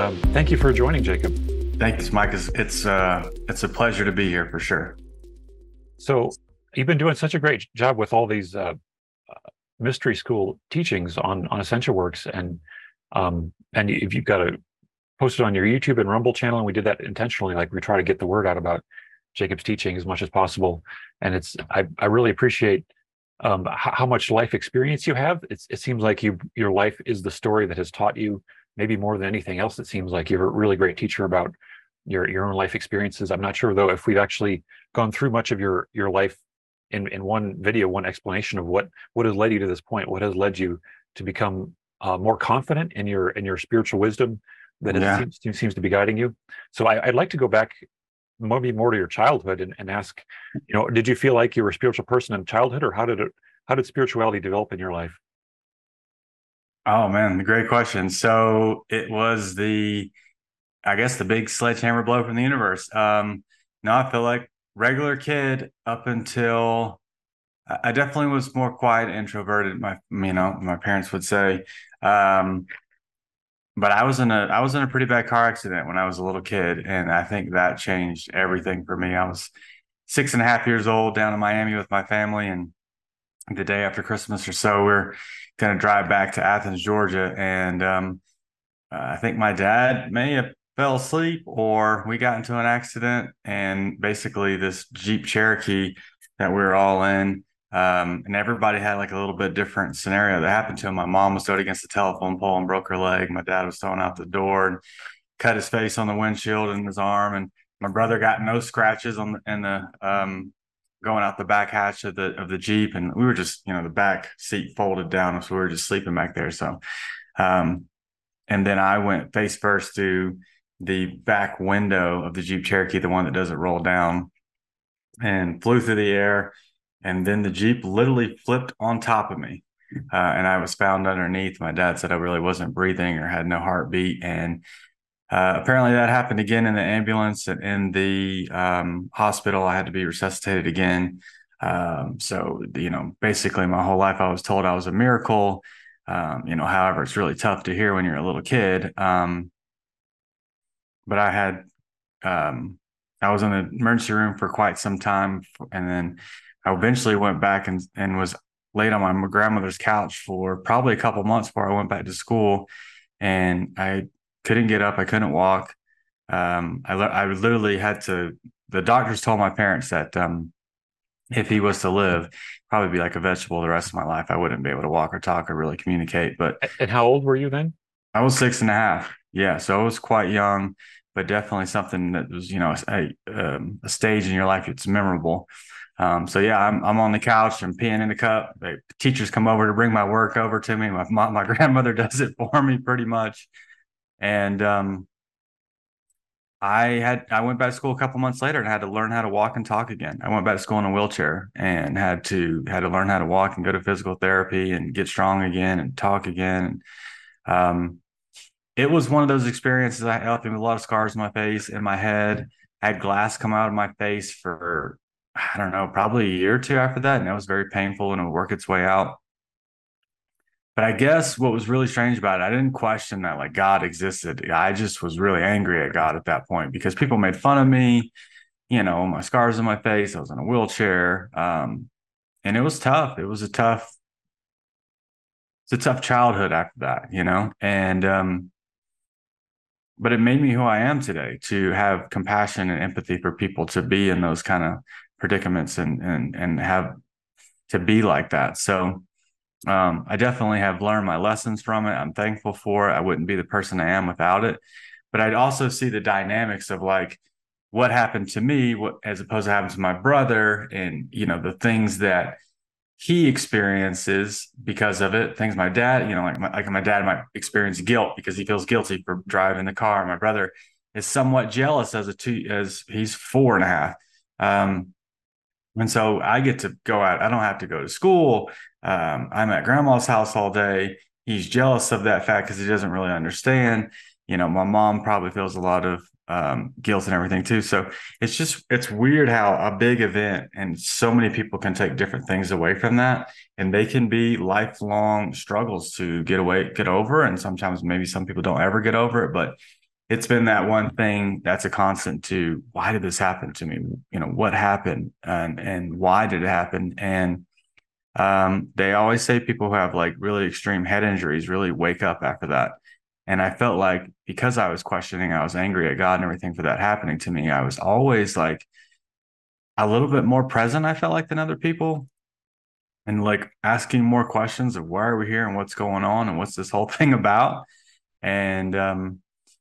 Um, thank you for joining, Jacob. Thanks, Mike. It's it's, uh, it's a pleasure to be here for sure. So you've been doing such a great job with all these uh, uh mystery school teachings on on Essential Works, and um, and if you've got to post it on your YouTube and Rumble channel, and we did that intentionally. Like we try to get the word out about Jacob's teaching as much as possible, and it's I I really appreciate um, how, how, much life experience you have. It's, it seems like you your life is the story that has taught you maybe more than anything else. It seems like you're a really great teacher about your your own life experiences. I'm not sure though if we've actually gone through much of your your life in in one video, one explanation of what what has led you to this point, what has led you to become uh, more confident in your in your spiritual wisdom that yeah. seems, seems to be guiding you. So I, would like to go back maybe more to your childhood and, and ask, you know, did you feel like you were a spiritual person in childhood, or how did it how did spirituality develop in your life? Oh man, great question. So it was the I guess the big sledgehammer blow from the universe. Um, no, I feel like regular kid up until I definitely was more quiet, introverted. My, you know, my parents would say, um, but I was in a I was in a pretty bad car accident when I was a little kid, and I think that changed everything for me. I was six and a half years old down in Miami with my family, and the day after Christmas or so, we're going to drive back to Athens, Georgia, and um, uh, I think my dad may have fell asleep or we got into an accident and basically this Jeep Cherokee that we were all in um, and everybody had like a little bit different scenario that happened to him. My mom was thrown against the telephone pole and broke her leg. My dad was thrown out the door and cut his face on the windshield and his arm. And my brother got no scratches on the, in the um, going out the back hatch of the of the Jeep. And we were just, you know, the back seat folded down, so we were just sleeping back there. So, um, and then I went face first to the back window of the Jeep Cherokee, the one that doesn't roll down, and flew through the air. And then the Jeep literally flipped on top of me. Uh, and I was found underneath. My dad said I really wasn't breathing or had no heartbeat. And uh, apparently that happened again in the ambulance and in the um, hospital. I had to be resuscitated again. Um, so, you know, basically my whole life I was told I was a miracle. Um, you know, however, it's really tough to hear when you're a little kid. Um, but I had um, I was in the emergency room for quite some time, and then I eventually went back and and was laid on my grandmother's couch for probably a couple months before I went back to school, and I couldn't get up, I couldn't walk. Um, I I literally had to. The doctors told my parents that um, if he was to live, probably be like a vegetable the rest of my life. I wouldn't be able to walk or talk or really communicate. But and how old were you then? I was six and a half. Yeah, so I was quite young, but definitely something that was, you know, a, um, a stage in your life that's memorable. Um, so yeah, I'm I'm on the couch, I'm peeing in the cup. The teachers come over to bring my work over to me. My my, my grandmother does it for me pretty much, and um, I had I went back to school a couple months later and had to learn how to walk and talk again. I went back to school in a wheelchair and had to had to learn how to walk and go to physical therapy and get strong again and talk again. And, um, it was one of those experiences I me with a lot of scars on my face, in my head. I had glass come out of my face for I don't know, probably a year or two after that, and it was very painful and it would work its way out. But I guess what was really strange about it, I didn't question that like God existed. I just was really angry at God at that point because people made fun of me, you know, my scars on my face. I was in a wheelchair, um, and it was tough. It was a tough, it's a tough childhood after that, you know, and um, but it made me who I am today to have compassion and empathy for people to be in those kind of predicaments and and and have to be like that. So um, I definitely have learned my lessons from it. I'm thankful for it. I wouldn't be the person I am without it. But I'd also see the dynamics of like what happened to me, what as opposed to happened to my brother, and you know the things that he experiences because of it. Things my dad, you know, like my, like my dad might experience guilt because he feels guilty for driving the car. My brother is somewhat jealous as a two as he's four and a half. Um, and so I get to go out. I don't have to go to school. Um, I'm at grandma's house all day. He's jealous of that fact because he doesn't really understand. you know, my mom probably feels a lot of um, guilt and everything too. So it's just it's weird how a big event and so many people can take different things away from that, and they can be lifelong struggles to get away, get over, and sometimes maybe some people don't ever get over it, but it's been that one thing that's a constant to why did this happen to me? You know what happened? And and why did it happen? And um, they always say people who have like really extreme head injuries really wake up after that. And i felt like because i was questioning i was angry at god and everything for that happening to me i was always like a little bit more present i felt like than other people. And like asking more questions of why are we here and what's going on and what's this whole thing about? And um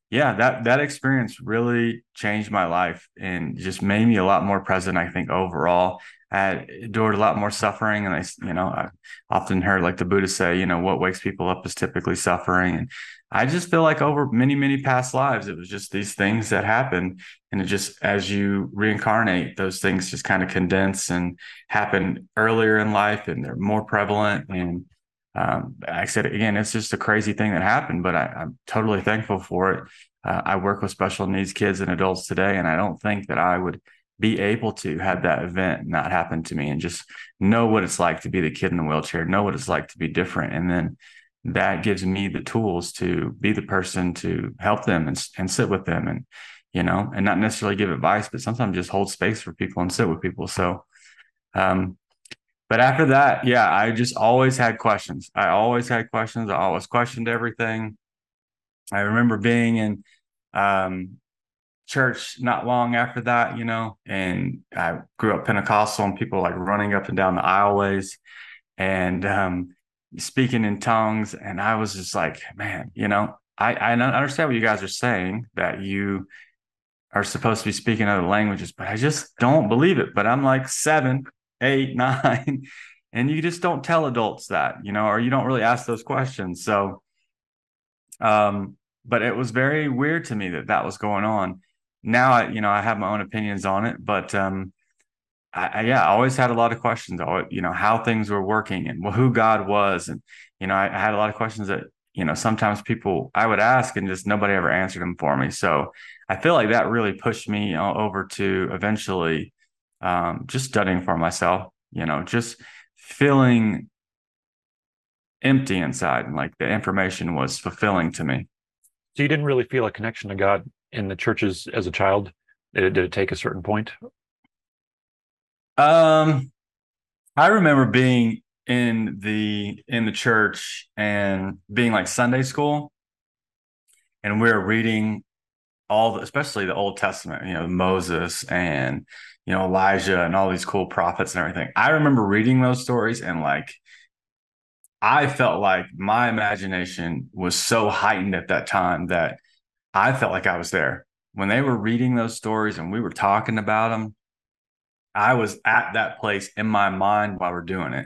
yeah, that that experience really changed my life and just made me a lot more present. I think overall, I endured a lot more suffering, and I, you know, I often heard like the Buddha say, you know, what wakes people up is typically suffering, and I just feel like over many many past lives, it was just these things that happen, and it just as you reincarnate, those things just kind of condense and happen earlier in life, and they're more prevalent and um, I said again, it's just a crazy thing that happened, but I, am totally thankful for it. Uh, I work with special needs kids and adults today, and I don't think that I would be able to have that event not happen to me and just know what it's like to be the kid in the wheelchair, know what it's like to be different. And then that gives me the tools to be the person to help them and, and sit with them and, you know, and not necessarily give advice, but sometimes just hold space for people and sit with people. So, um, but after that, yeah, I just always had questions. I always had questions. I always questioned everything. I remember being in um, church not long after that, you know, and I grew up Pentecostal and people like running up and down the aisleways and um, speaking in tongues. And I was just like, man, you know, I, I understand what you guys are saying that you are supposed to be speaking other languages, but I just don't believe it. But I'm like seven eight, nine, and you just don't tell adults that, you know, or you don't really ask those questions. So, um, but it was very weird to me that that was going on. Now, I, you know, I have my own opinions on it, but um, I, I, yeah, I always had a lot of questions, you know, how things were working and who God was, and you know, I, I had a lot of questions that you know sometimes people I would ask and just nobody ever answered them for me. So I feel like that really pushed me over to eventually um, just studying for myself, you know, just feeling empty inside and like the information was fulfilling to me. So you didn't really feel a connection to God in the churches as a child? Did it, did it take a certain point? Um, I remember being in the in the church and being like Sunday school, and we are reading all, the, especially the Old Testament, you know, Moses and you know, Elijah and all these cool prophets and everything. I remember reading those stories and like I felt like my imagination was so heightened at that time that I felt like I was there. When they were reading those stories and we were talking about them, I was at that place in my mind while we're doing it.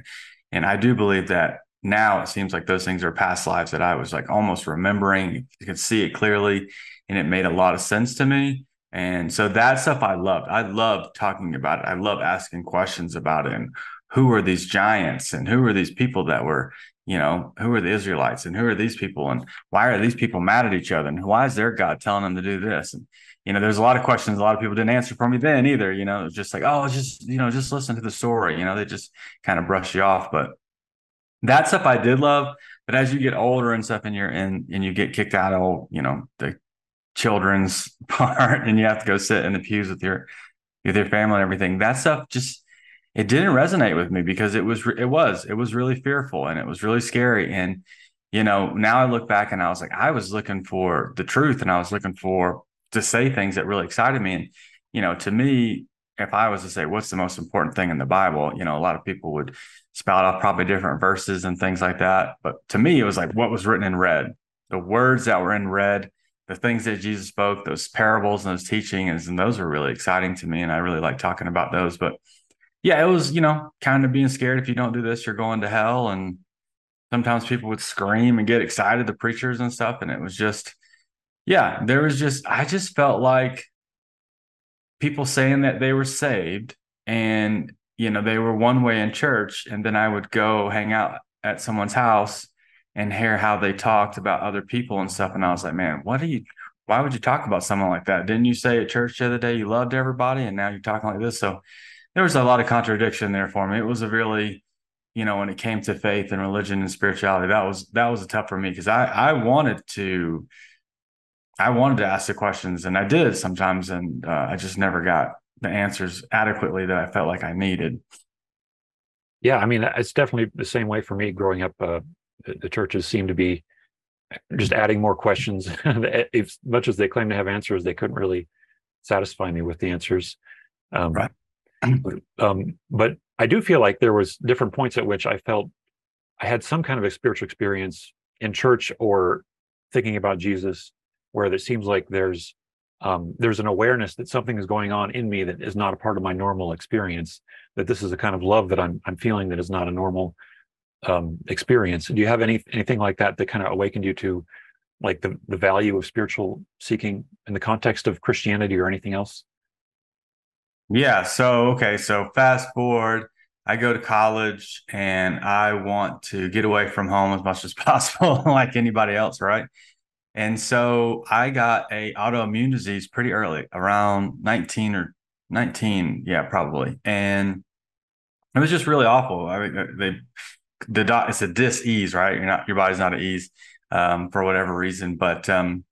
And I do believe that now it seems like those things are past lives that I was like almost remembering. You could see it clearly and it made a lot of sense to me. And so that stuff I loved. I loved talking about it. I love asking questions about it. And who are these giants and who are these people that were, you know, who are the Israelites and who are these people and why are these people mad at each other and why is their God telling them to do this? And, you know, there's a lot of questions a lot of people didn't answer for me then either. You know, it was just like, oh, just, you know, just listen to the story. You know, they just kind of brush you off. But that stuff I did love. But as you get older and stuff and you're in and you get kicked out of, you know, the children's part and you have to go sit in the pews with your with your family and everything. That stuff just it didn't resonate with me because it was it was it was really fearful and it was really scary. And you know now i look back and i was like i was looking for the truth and i was looking for to say things that really excited me. And you know to me if i was to say what's the most important thing in the bible? you know a lot of people would spout off probably different verses and things like that. But to me it was like what was written in red the words that were in red the things that Jesus spoke, those parables and those teachings, and those were really exciting to me. And I really like talking about those. But yeah, it was, you know, kind of being scared if you don't do this, you're going to hell. And sometimes people would scream and get excited, the preachers and stuff. And it was just, yeah, there was just, I just felt like people saying that they were saved and, you know, they were one way in church. And then I would go hang out at someone's house and hear how they talked about other people and stuff. And I was like, man, what are you, why would you talk about someone like that? Didn't you say at church the other day you loved everybody and now you're talking like this? So there was a lot of contradiction there for me. It was a really, you know, when it came to faith and religion and spirituality, that was that was tough for me because I I wanted to I wanted to ask the questions and I did sometimes and uh, I just never got the answers adequately that I felt like I needed. Yeah, I mean it's definitely the same way for me growing up. Uh, the, churches seem to be just adding more questions. as much as they claim to have answers, they couldn't really satisfy me with the answers. Um, right. but, um, but I do feel like there was different points at which I felt I had some kind of a spiritual experience in church or thinking about Jesus, where it seems like there's um, there's an awareness that something is going on in me that is not a part of my normal experience. That this is a kind of love that I'm I'm feeling that is not a normal um, experience. Do you have any anything like that that kind of awakened you to like the the value of spiritual seeking in the context of Christianity or anything else? Yeah. So okay. So fast forward. I go to college and I want to get away from home as much as possible, like anybody else, right? And so I got a autoimmune disease pretty early, around 19 or 19, yeah, probably. And it was just really awful. I mean, they the dot it's a dis-ease, right? You're not your body's not at ease um, for whatever reason. But um,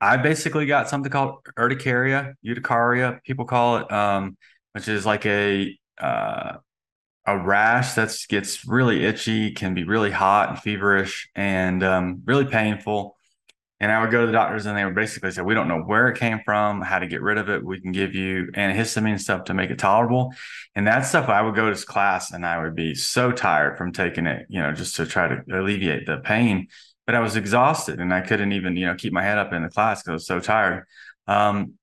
I basically got something called urticaria, urticaria, people call it, um, which is like a uh, a rash that gets really itchy, can be really hot and feverish, and um, really painful. And I would go to the doctors and they would basically say, We don't know where it came from, how to get rid of it. We can give you antihistamine stuff to make it tolerable. And that stuff, I would go to class and I would be so tired from taking it, you know, just to try to alleviate the pain. But I was exhausted and I couldn't even, you know, keep my head up in the class because I was so tired. Um,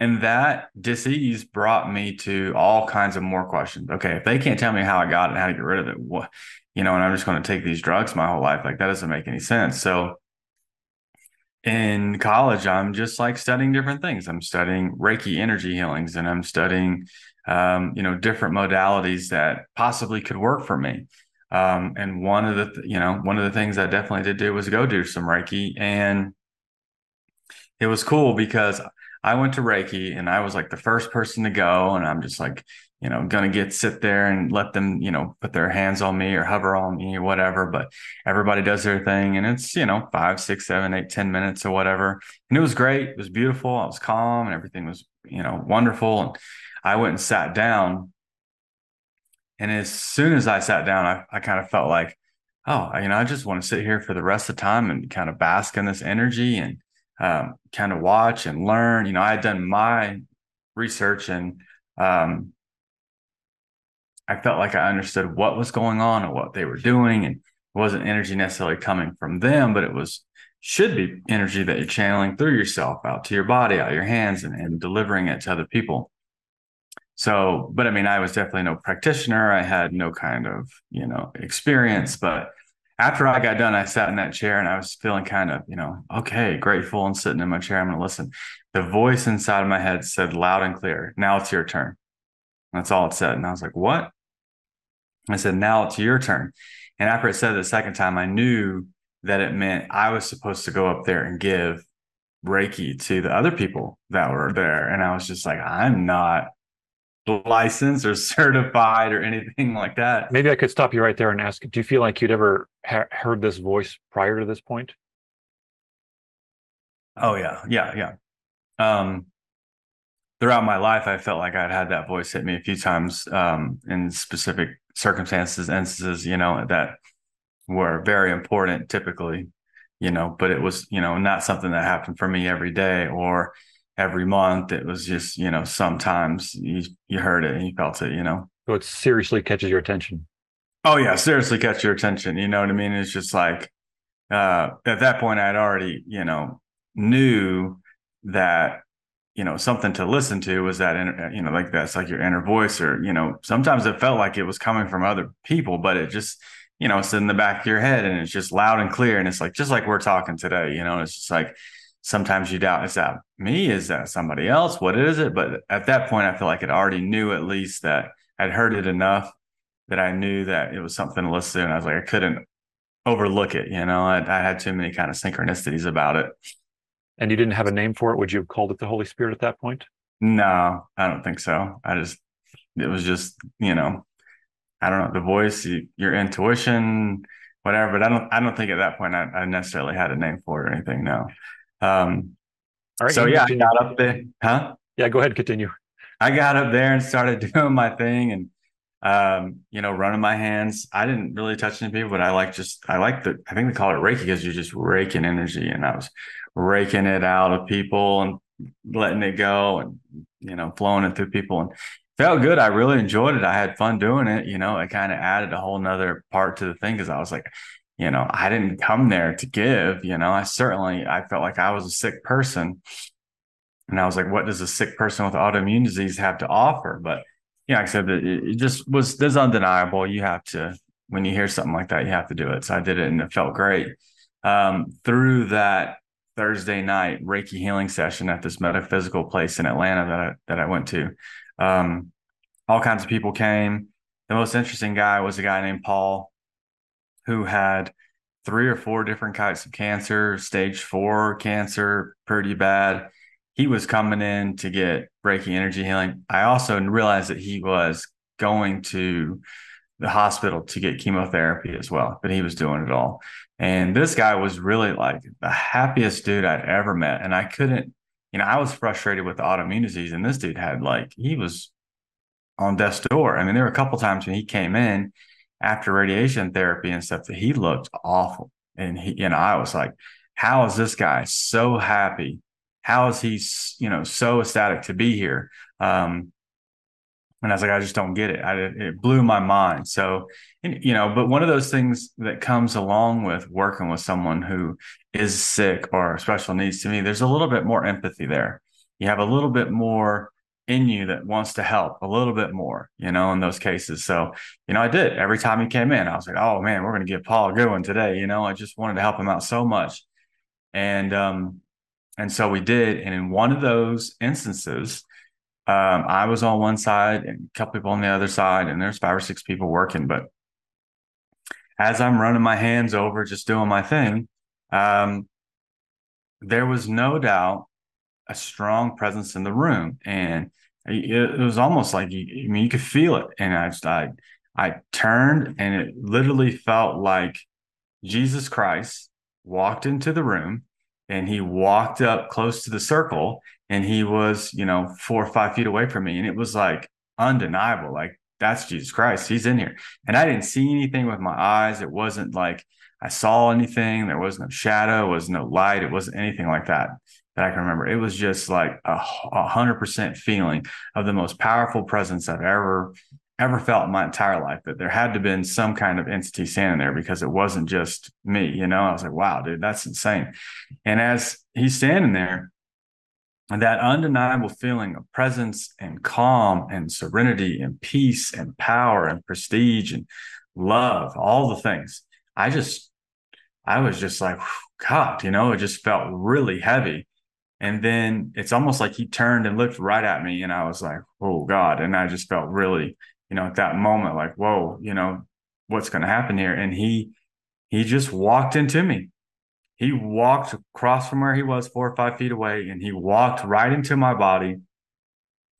and that disease brought me to all kinds of more questions. Okay, if they can't tell me how I got it how to get rid of it, what, you know, and I'm just going to take these drugs my whole life, like that doesn't make any sense. So, in college, I'm just like studying different things. I'm studying Reiki energy healings and I'm studying, um, you know, different modalities that possibly could work for me. Um, and one of the, you know, one of the things I definitely did do was go do some Reiki. And it was cool because I went to Reiki and I was like the first person to go. And I'm just like, you know, gonna get sit there and let them, you know, put their hands on me or hover on me or whatever. But everybody does their thing, and it's you know five, six, seven, eight, ten minutes or whatever. And it was great. It was beautiful. I was calm, and everything was you know wonderful. And I went and sat down, and as soon as I sat down, I, I kind of felt like, oh, you know, I just want to sit here for the rest of the time and kind of bask in this energy and um, kind of watch and learn. You know, I had done my research and um, I felt like I understood what was going on and what they were doing. And it wasn't energy necessarily coming from them, but it was should be energy that you're channeling through yourself out to your body, out your hands, and, and delivering it to other people. So, but I mean, I was definitely no practitioner. I had no kind of, you know, experience. But after I got done, I sat in that chair and I was feeling kind of, you know, okay, grateful and sitting in my chair. I'm going to listen. The voice inside of my head said loud and clear, now it's your turn. That's all it said. And I was like, what? I said, now it's your turn. And after it said it the second time, I knew that it meant I was supposed to go up there and give Reiki to the other people that were there. And I was just like, I'm not licensed or certified or anything like that. Maybe I could stop you right there and ask Do you feel like you'd ever ha- heard this voice prior to this point? Oh, yeah. Yeah. Yeah. Um, throughout my life, I felt like I'd had that voice hit me a few times um, in specific circumstances, instances, you know, that were very important typically, you know, but it was, you know, not something that happened for me every day or every month. It was just, you know, sometimes you, you heard it and you felt it, you know. So it seriously catches your attention. Oh yeah, seriously catch your attention. You know what I mean? It's just like uh at that point I'd already, you know, knew that you know something to listen to was that inner, uh, you know like that's like your inner voice or you know sometimes it felt like it was coming from other people but it just you know it's in the back of your head and it's just loud and clear and it's like just like we're talking today you know it's just like sometimes you doubt is that me is that somebody else what is it but at that point i feel like it already knew at least that i'd heard it enough that i knew that it was something to listen to and i was like i couldn't overlook it. You know, I, I had too many kind of synchronicities about it. And you didn't have a name for it. Would you have called it the Holy Spirit at that point? No, I don't think so. I just, it was just, you know, I don't know, the voice, your intuition, whatever. But I don't, I don't think at that point I, I necessarily had a name for it or anything. No. Um, All right. So yeah, continue. I got up there. Huh? Yeah, go ahead. Continue. I got up there and started doing my thing and, um, you know, running my hands. I didn't really touch any people, but I like just, I like the, I think they call it Reiki because you're just raking energy. And I was raking it out of people and letting it go and you know flowing it through people. And felt good. I really enjoyed it. I had fun doing it you know. It kind of added a whole nother part to the thing because i was like you know i didn't come there to give you know. I certainly i felt like i was a sick person. And i was like what does a sick person with autoimmune disease have to offer? But yeah like i said it, it just was this undeniable. You have to when you hear something like that you have to do it. So i did it and it felt great. Um, through that Thursday night Reiki healing session at this metaphysical place in Atlanta that I, that I went to. Um, all kinds of people came. The most interesting guy was a guy named Paul, who had three or four different types of cancer, stage four cancer, pretty bad. He was coming in to get Reiki energy healing. I also realized that he was going to the hospital to get chemotherapy as well, but he was doing it all. And this guy was really like the happiest dude I'd ever met. And I couldn't, you know, I was frustrated with the autoimmune disease, and this dude had like, he was on death's door. I mean, there were a couple times when he came in after radiation therapy and stuff that he looked awful. And he, you know, I was like, how is this guy so happy? How is he, you know, so ecstatic to be here? Um, and I was like, I just don't get it. I, it blew my mind. So, you know, but one of those things that comes along with working with someone who is sick or special needs to me, there's a little bit more empathy there. You have a little bit more in you that wants to help a little bit more, you know, in those cases. So, you know, I did every time he came in, I was like, oh man, we're going to give Paul a good one today. You know, I just wanted to help him out so much. And, um, and so we did. And in one of those instances, um, I was on one side and a couple people on the other side, and there's five or six people working. But as I'm running my hands over, just doing my thing, um, there was no doubt a strong presence in the room, and it, it was almost like you, I mean, you could feel it. And I just, I, I turned, and it literally felt like Jesus Christ walked into the room, and he walked up close to the circle and he was, you know, four or five feet away from me. And it was like undeniable. Like, that's Jesus Christ. He's in here. And I didn't see anything with my eyes. It wasn't like I saw anything. There was no shadow, was no light. It wasn't anything like that that I can remember. It was just like a hundred percent feeling of the most powerful presence I've ever ever felt in my entire life that there had to have been some kind of entity standing there because it wasn't just me, you know. I was like, wow, dude, that's insane. And as he's standing there, and that undeniable feeling of presence and calm and serenity and peace and power and prestige and love, all the things. I just, I was just like, God, you know, it just felt really heavy. And then it's almost like he turned and looked right at me. And I was like, oh God. And I just felt really, you know, at that moment, like, whoa, you know, what's going to happen here? And he, he just walked into me he walked across from where he was four or five feet away and he walked right into my body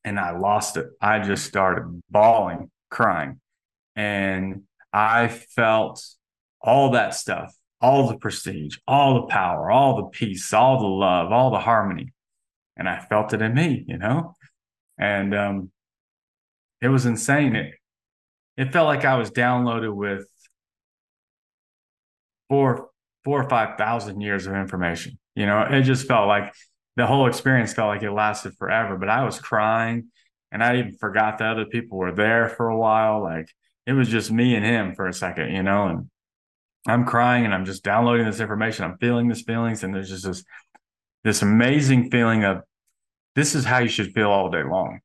and I lost it. I just started bawling, crying. And I felt all that stuff, all the prestige, all the power, all the peace, all the love, all the harmony. And I felt it in me, you know? And um, it was insane. It, it felt like I was downloaded with four four or five thousand years of information. You know, it just felt like the whole experience felt like it lasted forever. But I was crying and I even forgot that other people were there for a while. Like it was just me and him for a second, you know, and I'm crying and I'm just downloading this information. I'm feeling these feelings, and there's just this this amazing feeling of this is how you should feel all day long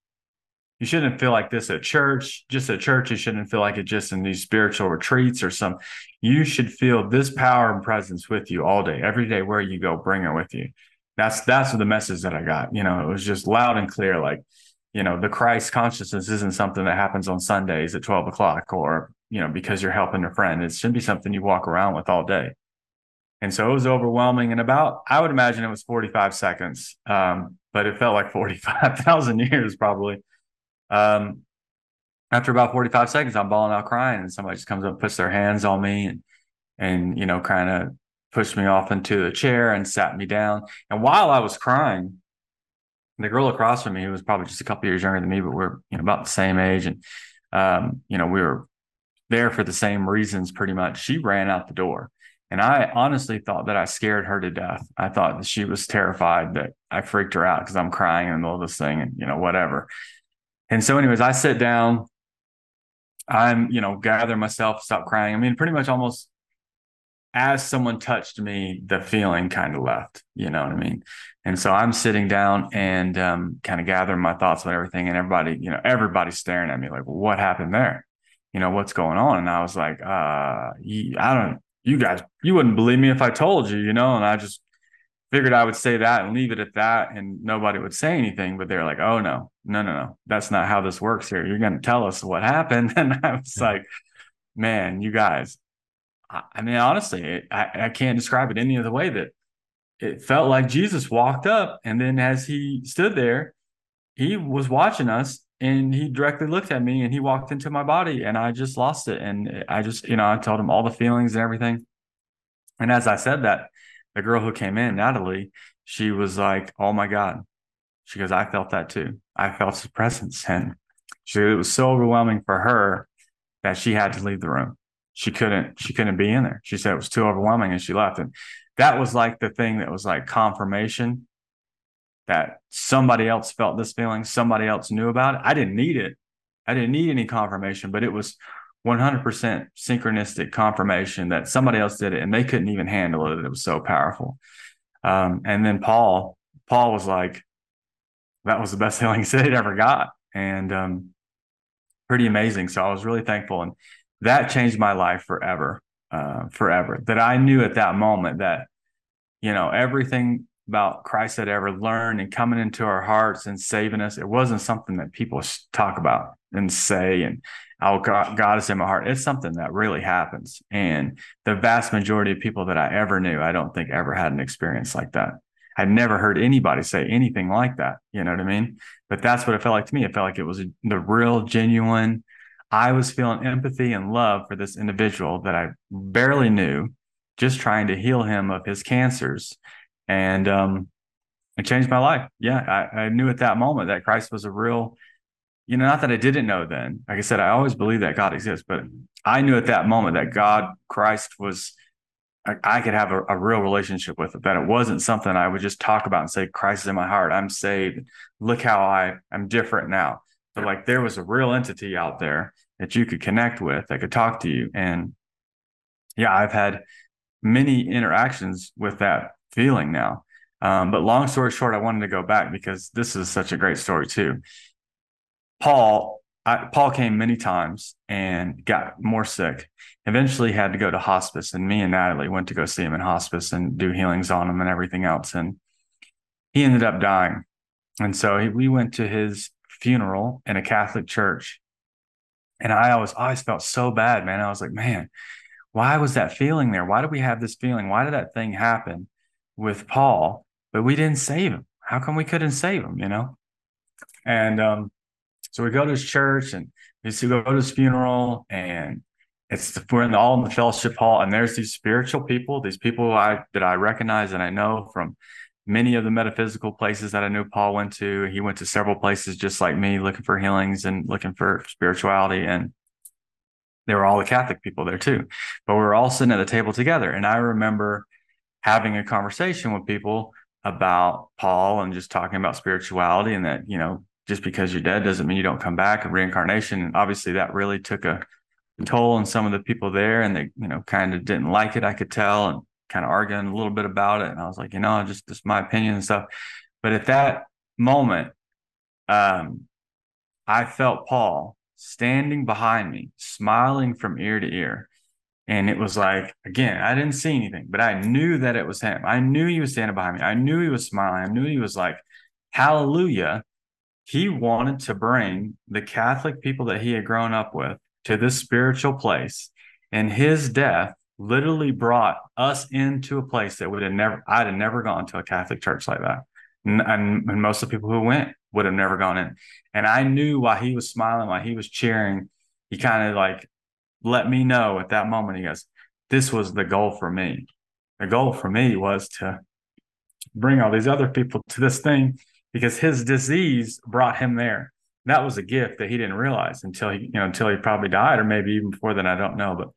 you shouldn't feel like this at church just at church you shouldn't feel like it just in these spiritual retreats or some you should feel this power and presence with you all day every day where you go bring it with you that's that's the message that i got you know it was just loud and clear like you know, the Christ consciousness isn't something that happens on Sundays at 12 o'clock or, you know, because you're helping a friend. It shouldn't be something you walk around with all day. And so it was overwhelming. And about, I would imagine it was 45 seconds, um, but it felt like 45,000 years probably. Um, after about 45 seconds, I'm bawling out crying, and somebody just comes up puts their hands on me and, and you know, kind of pushed me off into a chair and sat me down. And while I was crying, the girl across from me, who was probably just a couple years younger than me, but we're you know about the same age, and um, you know we were there for the same reasons pretty much. She ran out the door, and I honestly thought that I scared her to death. I thought that she was terrified that I freaked her out because I'm crying in the middle of this thing, and you know whatever. And so, anyways, I sit down. I'm you know gather myself, stop crying. I mean, pretty much almost as someone touched me, the feeling kind of left. You know what I mean? And so I'm sitting down and um, kind of gathering my thoughts on everything, and everybody, you know, everybody's staring at me like, "What happened there? You know, what's going on?" And I was like, uh, "I don't, you guys, you wouldn't believe me if I told you, you know." And I just figured I would say that and leave it at that, and nobody would say anything. But they're like, "Oh no, no, no, no, that's not how this works here. You're going to tell us what happened." And I was like, "Man, you guys, I mean, honestly, I, I can't describe it any other way that it felt like Jesus walked up and then as he stood there, he was watching us and he directly looked at me and he walked into my body and I just lost it. And I just, you know, I told him all the feelings and everything. And as I said that, the girl who came in, Natalie, she was like, Oh my God. She goes, I felt that too. I felt his presence. And she, it was so overwhelming for her that she had to leave the room she couldn't she couldn't be in there. She said it was too overwhelming and she left. And that was like the thing that was like confirmation that somebody else felt this feeling, somebody else knew about it. I didn't need it. I didn't need any confirmation, but it was 100% synchronistic confirmation that somebody else did it and they couldn't even handle it. It was so powerful. Um, and then Paul, Paul was like, that was the best healing he ever got. And um, pretty amazing. So I was really thankful. And that changed my life forever, uh, forever. That I knew at that moment that, you know, everything about Christ had ever learned and coming into our hearts and saving us, it wasn't something that people talk about and say, and oh, God, God is in my heart. It's something that really happens. And the vast majority of people that I ever knew, I don't think ever had an experience like that. I'd never heard anybody say anything like that. You know what I mean? But that's what it felt like to me. It felt like it was the real, genuine, I was feeling empathy and love for this individual that I barely knew, just trying to heal him of his cancers. And um, it changed my life. Yeah, I, I knew at that moment that Christ was a real, you know, not that I didn't know then. Like I said, I always believe that God exists, but I knew at that moment that God, Christ was, I, I could have a, a, real relationship with it, that it wasn't something I would just talk about and say, Christ is in my heart. I'm saved. Look how I am different now. But like there was a real entity out there that you could connect with that could talk to you. And yeah, I've had many interactions with that feeling now. Um, but long story short, I wanted to go back because this is such a great story too. Paul, I, Paul came many times and got more sick. Eventually, had to go to hospice, and me and Natalie went to go see him in hospice and do healings on him and everything else. And he ended up dying. And so he, we went to his funeral in a Catholic church. And I always always felt so bad, man. I was like, man, why was that feeling there? Why did we have this feeling? Why did that thing happen with Paul? But we didn't save him. How come we couldn't save him? You know? And um, so we go to his church and we see go to his funeral and it's the, we're in the, all in the fellowship hall and there's these spiritual people, these people I that I recognize and I know from many of the metaphysical places that I knew Paul went to. He went to several places just like me, looking for healings and looking for spirituality. And there were all the Catholic people there too. But we were all sitting at the table together. And I remember having a conversation with people about Paul and just talking about spirituality and that, you know, just because you're dead doesn't mean you don't come back reincarnation. And obviously that really took a toll on some of the people there and they, you know, kind of didn't like it, I could tell. And kind of arguing a little bit about it. And I was like, you know, just just my opinion and stuff. But at that moment, um, I felt Paul standing behind me, smiling from ear to ear. And it was like, again, I didn't see anything, but I knew that it was him. I knew he was standing behind me. I knew he was smiling. I knew he was like, hallelujah he wanted to bring the Catholic people that he had grown up with to this spiritual place. And his death literally brought us into a place that would have never, I'd have never gone to a Catholic church like that. And, and, most of the people who went would have never gone in. And I knew while he was smiling, while he was cheering, he kind of like let me know at that moment. He goes, This was the goal for me. The goal for me was to bring all these other people to this thing because his disease brought him there. That was a gift that he didn't realize until he, you know, until he probably died, or maybe even before then. I don't know, but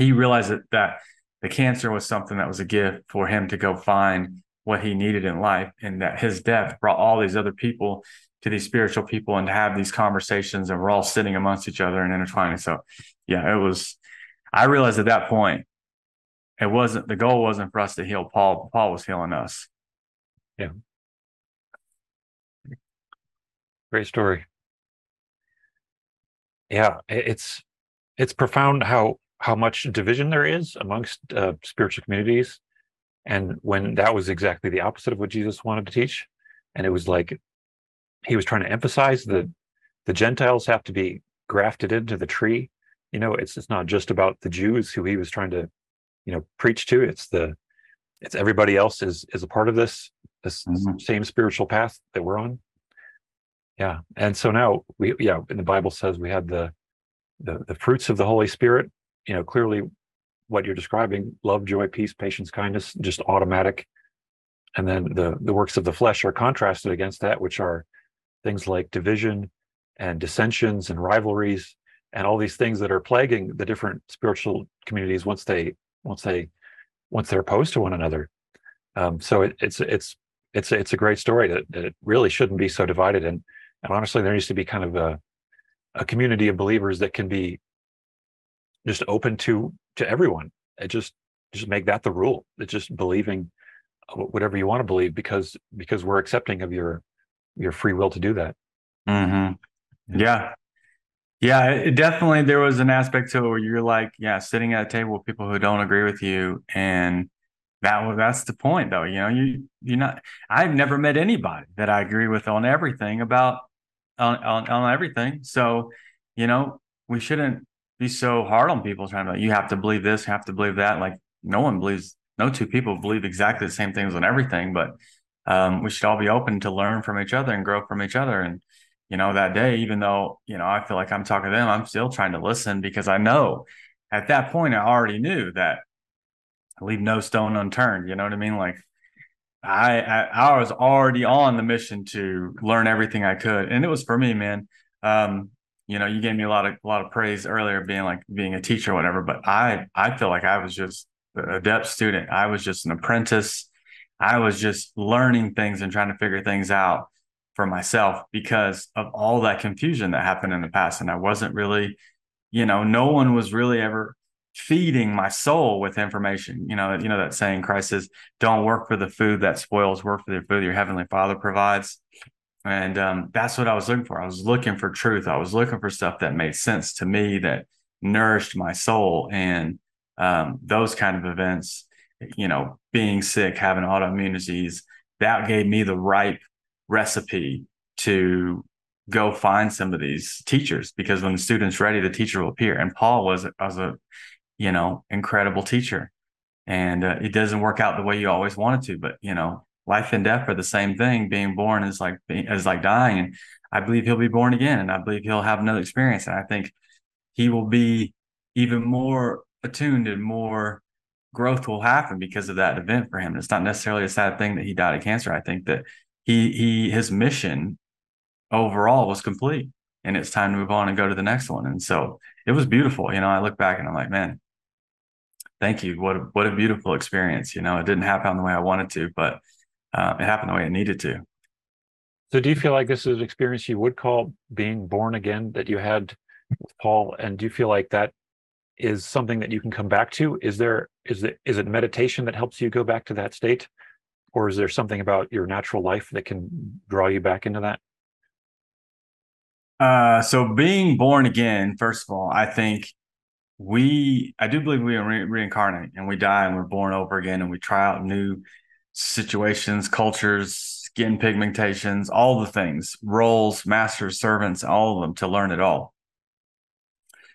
he realized that, that the cancer was something that was a gift for him to go find what he needed in life, and that his death brought all these other people to these spiritual people and to have these conversations, and we're all sitting amongst each other and intertwining. So, yeah, it was. I realized at that point, it wasn't the goal wasn't for us to heal Paul. Paul was healing us. Yeah. Great story. Yeah, it's it's profound how how much division there is amongst uh, spiritual communities, and when that was exactly the opposite of what Jesus wanted to teach, and it was like he was trying to emphasize that the Gentiles have to be grafted into the tree. You know, it's it's not just about the Jews who he was trying to, you know, preach to. It's the it's everybody else is is a part of this this mm-hmm. same spiritual path that we're on yeah and so now we yeah and the bible says we had the the, the fruits of the holy spirit. You know clearly what you're describing love joy peace patience kindness just automatic. And then the the works of the flesh are contrasted against that which are things like division and dissensions and rivalries and all these things that are plaguing the different spiritual communities once they once they once they're opposed to one another. Um, so it, it's it's it's it's a great story that, that it really shouldn't be so divided. And and honestly, there needs to be kind of a, a community of believers that can be just open to to everyone. It just just make that the rule. It's just believing whatever you want to believe because because we're accepting of your your free will to do that. Mm-hmm. Yeah. Yeah, it definitely there was an aspect to it where you're like, yeah, sitting at a table with people who don't agree with you and that that's the point though you know you you're not i've never met anybody that i agree with on everything about on, on, on everything. So, you know, we shouldn't be so hard on people trying to, you have to believe this, have to believe that. Like no one believes, no two people believe exactly the same things on everything, but um, we should all be open to learn from each other and grow from each other. And, you know, that day, even though, you know, I feel like I'm talking to them, I'm still trying to listen because I know at that point, I already knew that leave no stone unturned. You know what I mean? Like I, I, I was already on the mission to learn everything I could, and it was for me, man. Um, you know, you gave me a lot of a lot of praise earlier, being like being a teacher whatever. But I I feel like I was just a adept student. I was just an apprentice. I was just learning things and trying to figure things out for myself because of all that confusion that happened in the past, and I wasn't really, you know, no one was really ever feeding my soul with information. You know, you know that saying Christ says, "Don't work for the food that spoils; work for the food your heavenly Father provides." And um, that's what I was looking for. I was looking for truth. I was looking for stuff that made sense to me, that nourished my soul, and um, those kind of events. You know, being sick, having autoimmune disease, that gave me the right recipe to go find some of these teachers because when the student's ready, the teacher will appear. And Paul was, was a you know, incredible teacher. And uh, it doesn't work out the way you always wanted to, but you know, life and death are the same thing. Being born is like is like dying, and I believe he'll be born again, and I believe he'll have another experience, and I think he will be even more attuned and more growth will happen because of that event for him. And it's not necessarily a sad thing that he died of cancer. I think that he he his mission overall was complete, and it's time to move on and go to the next one. And so it was beautiful. You know, I look back and I'm like, man, thank you. What a, what a beautiful experience. You know, it didn't happen the way I wanted to, but uh, it happened the way it needed to. So, do you feel like this is an experience you would call being born again that you had with Paul? And do you feel like that is something that you can come back to? Is there is it is it meditation that helps you go back to that state, or is there something about your natural life that can draw you back into that? Uh, so being born again, first of all, I think we i do believe we re- reincarnate and we die and we're born over again and we try out new situations cultures skin pigmentations, all the things, roles, masters, servants, all of them to learn it all.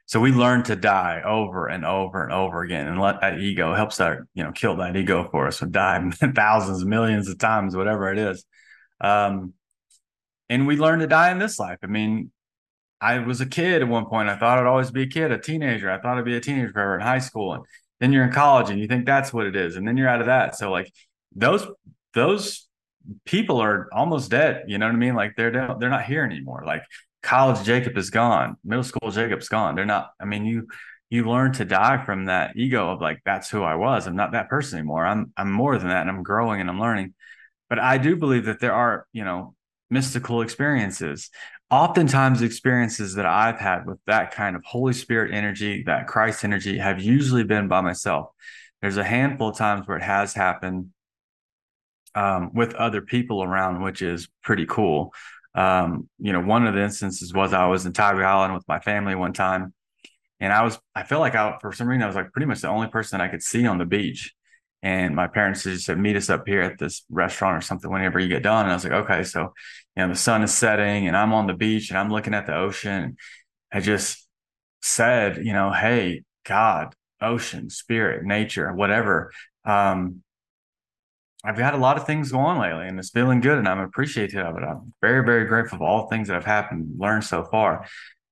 So we learn to die over and over and over again and let that ego helps that, you know, kill that ego for us. So die thousands, millions of times, whatever it is. Um, and we learn to die in this life. I mean, I was a kid at one point. I thought I'd always be a kid, a teenager. I thought I'd be a teenager forever in high school. And then you're in college and you think that's what it is. And then you're out of that. So like those those people are almost dead. You know what I mean? Like they're they're not here anymore. Like college Jacob is gone. Middle school Jacob's gone. They're not, I mean, you you learn to die from that ego of like that's who I was. I'm not that person anymore. I'm I'm more than that and I'm growing and I'm learning. But I do believe that there are, you know, mystical experiences oftentimes experiences that I've had with that kind of Holy Spirit energy, that Christ energy, have usually been by myself. There's a handful of times where it has happened um, with other people around, which is pretty cool. Um, you know, one of the instances was I was in Tybee Island with my family one time, and I was I felt like I for some reason I was like pretty much the only person I could see on the beach. And my parents just said, meet us up here at this restaurant or something whenever you get done. And I was like, okay. So, you know, the sun is setting and I'm on the beach and I'm looking at the ocean. I just said, you know, hey, God, ocean, spirit, nature, whatever. Um, I've had a lot of things going lately and it's feeling good and I'm appreciative of it. I'm very, very grateful for all things that have happened, learned so far. If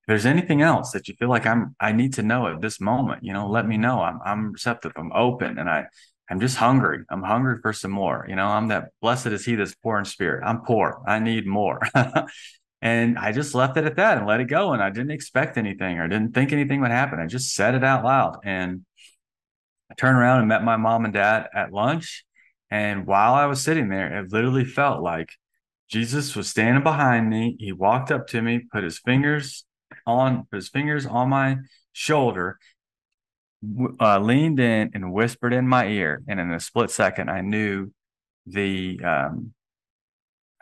there's anything else that you feel like I'm I need to know at this moment, you know, let me know. I'm I'm receptive, I'm open and I I'm just hungry. I'm hungry for some more. You know, I'm that blessed is he that's poor in spirit. I'm poor. I need more. and I just left it at that and let it go. And I didn't expect anything or didn't think anything would happen. I just said it out loud. And I turned around and met my mom and dad at lunch. And while I was sitting there, it literally felt like Jesus was standing behind me. He walked up to me, put his fingers on put his fingers on my shoulder uh, leaned in and whispered in my ear, and in a split second, I knew the um,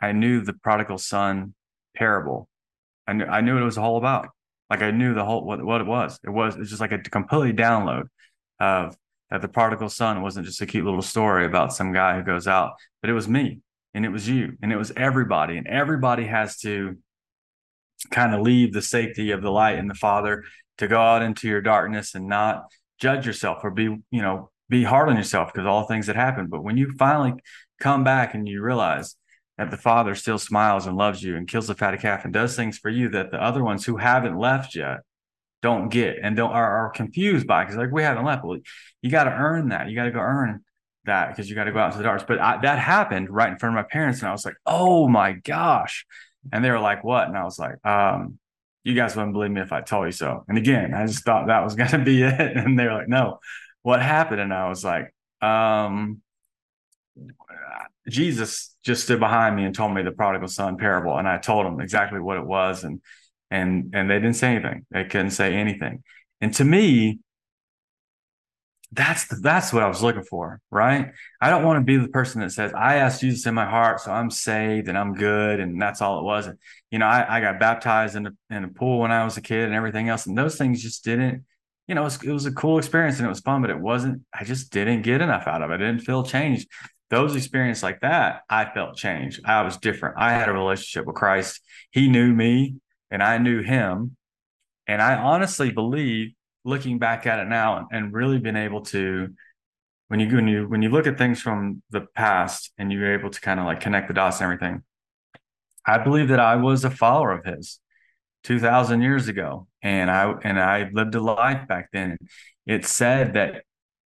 I knew the prodigal son parable. I knew I knew what it was all about. Like I knew the whole what what it was. It was it's just like a completely download of that the prodigal son wasn't just a cute little story about some guy who goes out, but it was me and it was you and it was everybody, and everybody has to kind of leave the safety of the light and the Father to go out into your darkness and not judge yourself or be, you know, be hard on yourself because all things that happen. But when you finally come back and you realize that the Father still smiles and loves you and kills the fatted calf and does things for you that the other ones who haven't left yet don't get and don't are, are confused by because like we haven't left. Well, you got to earn that. You got to go earn that because you got to go out into the dark. But I, that happened right in front of my parents, and I was like, "Oh my gosh!" And they were like, "What?" And I was like, um, you guys wouldn't believe me if I told you so. And again, I just thought that was going to be it. And they're like, no, what happened? And I was like, um, Jesus just stood behind me and told me the prodigal son parable. And I told them exactly what it was. And, and, and they didn't say anything. They couldn't say anything. And to me, that's the, that's what I was looking for, right? I don't want to be the person that says I asked Jesus in my heart, so I'm saved and I'm good, and that's all it was. And you know, I, I got baptized in the in a pool when I was a kid and everything else, and those things just didn't. You know, it was, it was a cool experience and it was fun, but it wasn't. I just didn't get enough out of it. I didn't feel changed. Those experiences like that, I felt changed. I was different. I had a relationship with Christ. He knew me, and I knew him. And I honestly believe looking back at it now and, and really been able to when you when you when you look at things from the past and you're able to kind of like connect the dots and everything i believe that i was a follower of his 2000 years ago. And i and i lived a life back then. It said that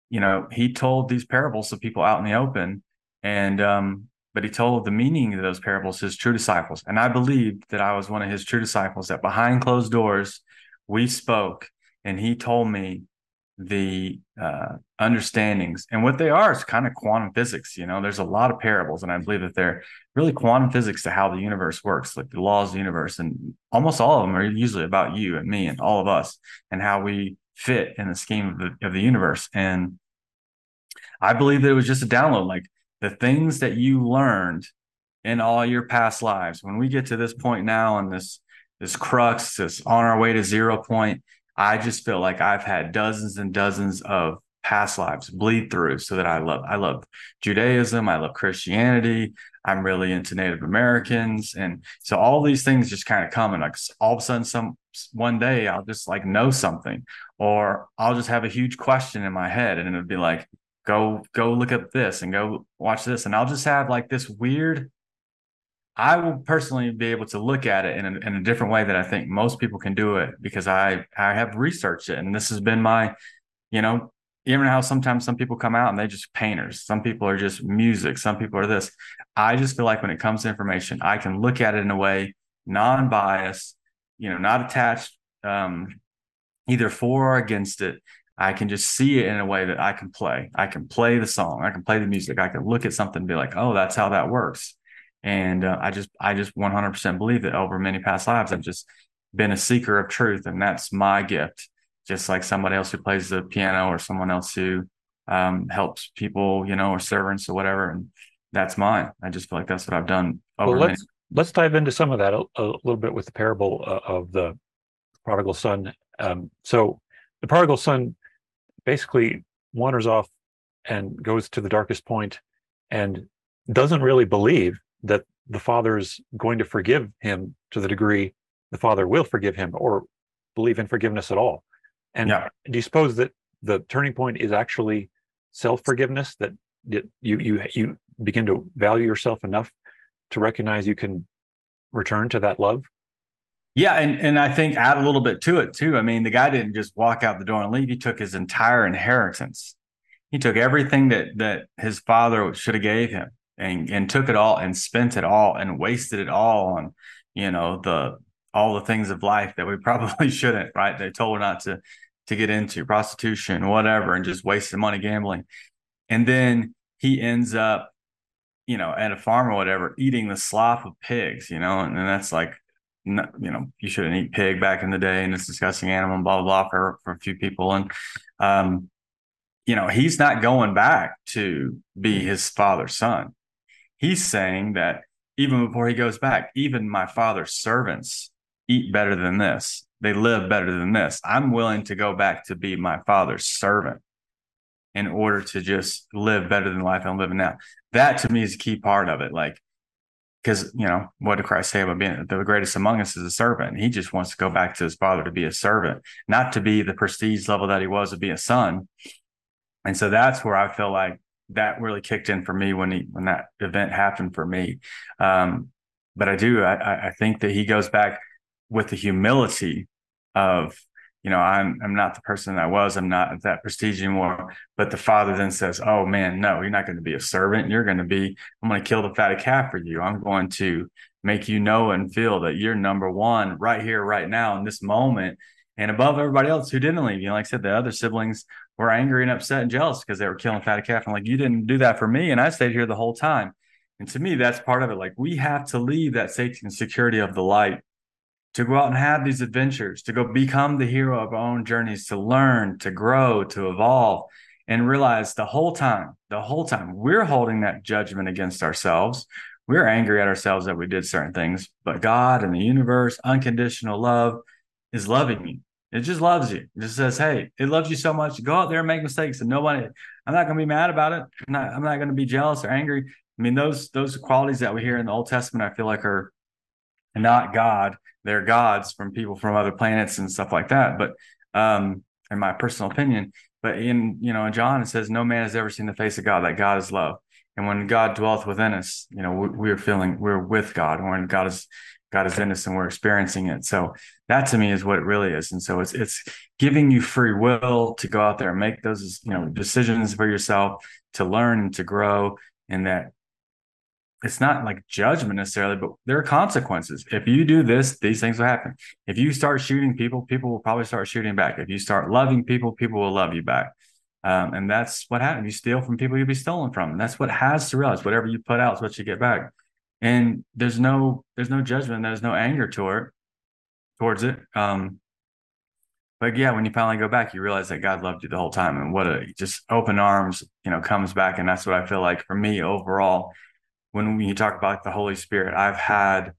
you know he told these parables to people out in the open. And um but he told the meaning of those parables his true disciples. And i believed that i was one of his true disciples that behind closed doors we spoke and he told me the uh, understandings and what they are is kind of quantum physics. You know, there's a lot of parables, and I believe that they're really quantum physics to how the universe works, like the laws of the universe, and almost all of them are usually about you and me and all of us and how we fit in the scheme of the of the universe. And I believe that it was just a download, like the things that you learned in all your past lives. When we get to this point now, and this this crux, this on our way to zero point I just feel like I've had dozens and dozens of past lives bleed through so that I love I love Judaism, I love Christianity, I'm really into Native Americans. And so all these things just kind of come and like all of a sudden some one day I'll just like know something or I'll just have a huge question in my head and it'll be like, go, go look up this and go watch this. And I'll just have like this weird, I will personally be able to look at it in a, in a different way that I think most people can do it because I, I have researched it. And this has been my, you know, even how sometimes some people come out and they just painters. Some people are just music. Some people are this. I just feel like when it comes to information i can look at it in a way non-biased you know not attached um, either for or against it. I can just see it in a way that i can play. I can play the song. I can play the music. I can look at something and be like oh that's how that works and uh, i just i just 100% believe that over many past lives i've just been a seeker of truth and that's my gift just like somebody else who plays the piano or someone else who um, helps people, you know, or servants or whatever. And that's mine. I just feel like that's what I've done. well, let's many- let's dive into some of that a, a little bit with the parable uh, of the prodigal son. Um, so the prodigal son basically wanders off and goes to the darkest point and doesn't really believe that the father is going to forgive him to the degree the father will forgive him or believe in forgiveness at all. And yeah. do you suppose that the turning point is actually self forgiveness that you you you begin to value yourself enough to recognize you can return to that love? Yeah, and and I think add a little bit to it too. I mean, the guy didn't just walk out the door and leave. He took his entire inheritance. He took everything that that his father should have gave him and and took it all and spent it all and wasted it all on, you know, the all the things of life that we probably shouldn't, right? They told her not to to get into prostitution, whatever, and just wasted money gambling. And then he ends up, you know, at a farm or whatever, eating the slop of pigs, you know, and, and that's like, you know, you shouldn't eat pig back in the day, and it's disgusting animal, and blah blah blah for for a few people, and um, you know, he's not going back to be his father's son. He's saying that even before he goes back, even my father's servants eat better than this. They live better than this. I'm willing to go back to be my father's servant in order to just live better than life I'm living now. That to me is a key part of it. Like, because you know what did Christ say about being the greatest among us is a servant? He just wants to go back to his father to be a servant, not to be the prestige level that he was to be a son. And so that's where I feel like that really kicked in for me when he when that event happened for me. Um, but I do I, I think that he goes back with the humility of you know i'm i'm not the person i was i'm not that prestige anymore. But the father then says oh man no you're not going to be a servant. You're going to be i'm going to kill the fatted calf for you. I'm going to make you know and feel that you're number one right here right now in this moment and above everybody else who didn't leave. You know, like i said the other siblings were angry and upset and jealous because they were killing fatted calf i'm like you didn't do that for me and i stayed here the whole time and to me that's part of it like we have to leave that safety and security of the light to go out and have these adventures, to go become the hero of our own journeys, to learn, to grow, to evolve, and realize the whole time, the whole time, we're holding that judgment against ourselves. We're angry at ourselves that we did certain things, but God and the universe, unconditional love, is loving you. It just loves you. It just says, "Hey, it loves you so much. Go out there and make mistakes, and nobody. I'm not going to be mad about it. I'm not. I'm not going to be jealous or angry. I mean, those those qualities that we hear in the Old Testament, I feel like are not God they're gods from people from other planets and stuff like that. But um, in my personal opinion, but in you know in John it says no man has ever seen the face of God. That God is love, and when God dwelleth within us, you know we, we're feeling we're with God. When God is God is in us and we're experiencing it. So that to me is what it really is. And so it's it's giving you free will to go out there and make those you know decisions for yourself to learn and to grow, and that it's not like judgment necessarily, but there are consequences. If you do this, these things will happen. If you start shooting people, people will probably start shooting back. If you start loving people, people will love you back. Um, and that's what happens. You steal from people you'll be stolen from. And that's what has to realize. Whatever you put out is what you get back. And there's no there's no judgment. There's no anger to it towards it. Um, but yeah, when you finally go back, you realize that God loved you the whole time, and what a just open arms, you know, comes back. And that's what I feel like for me overall when you talk about the Holy Spirit, I've had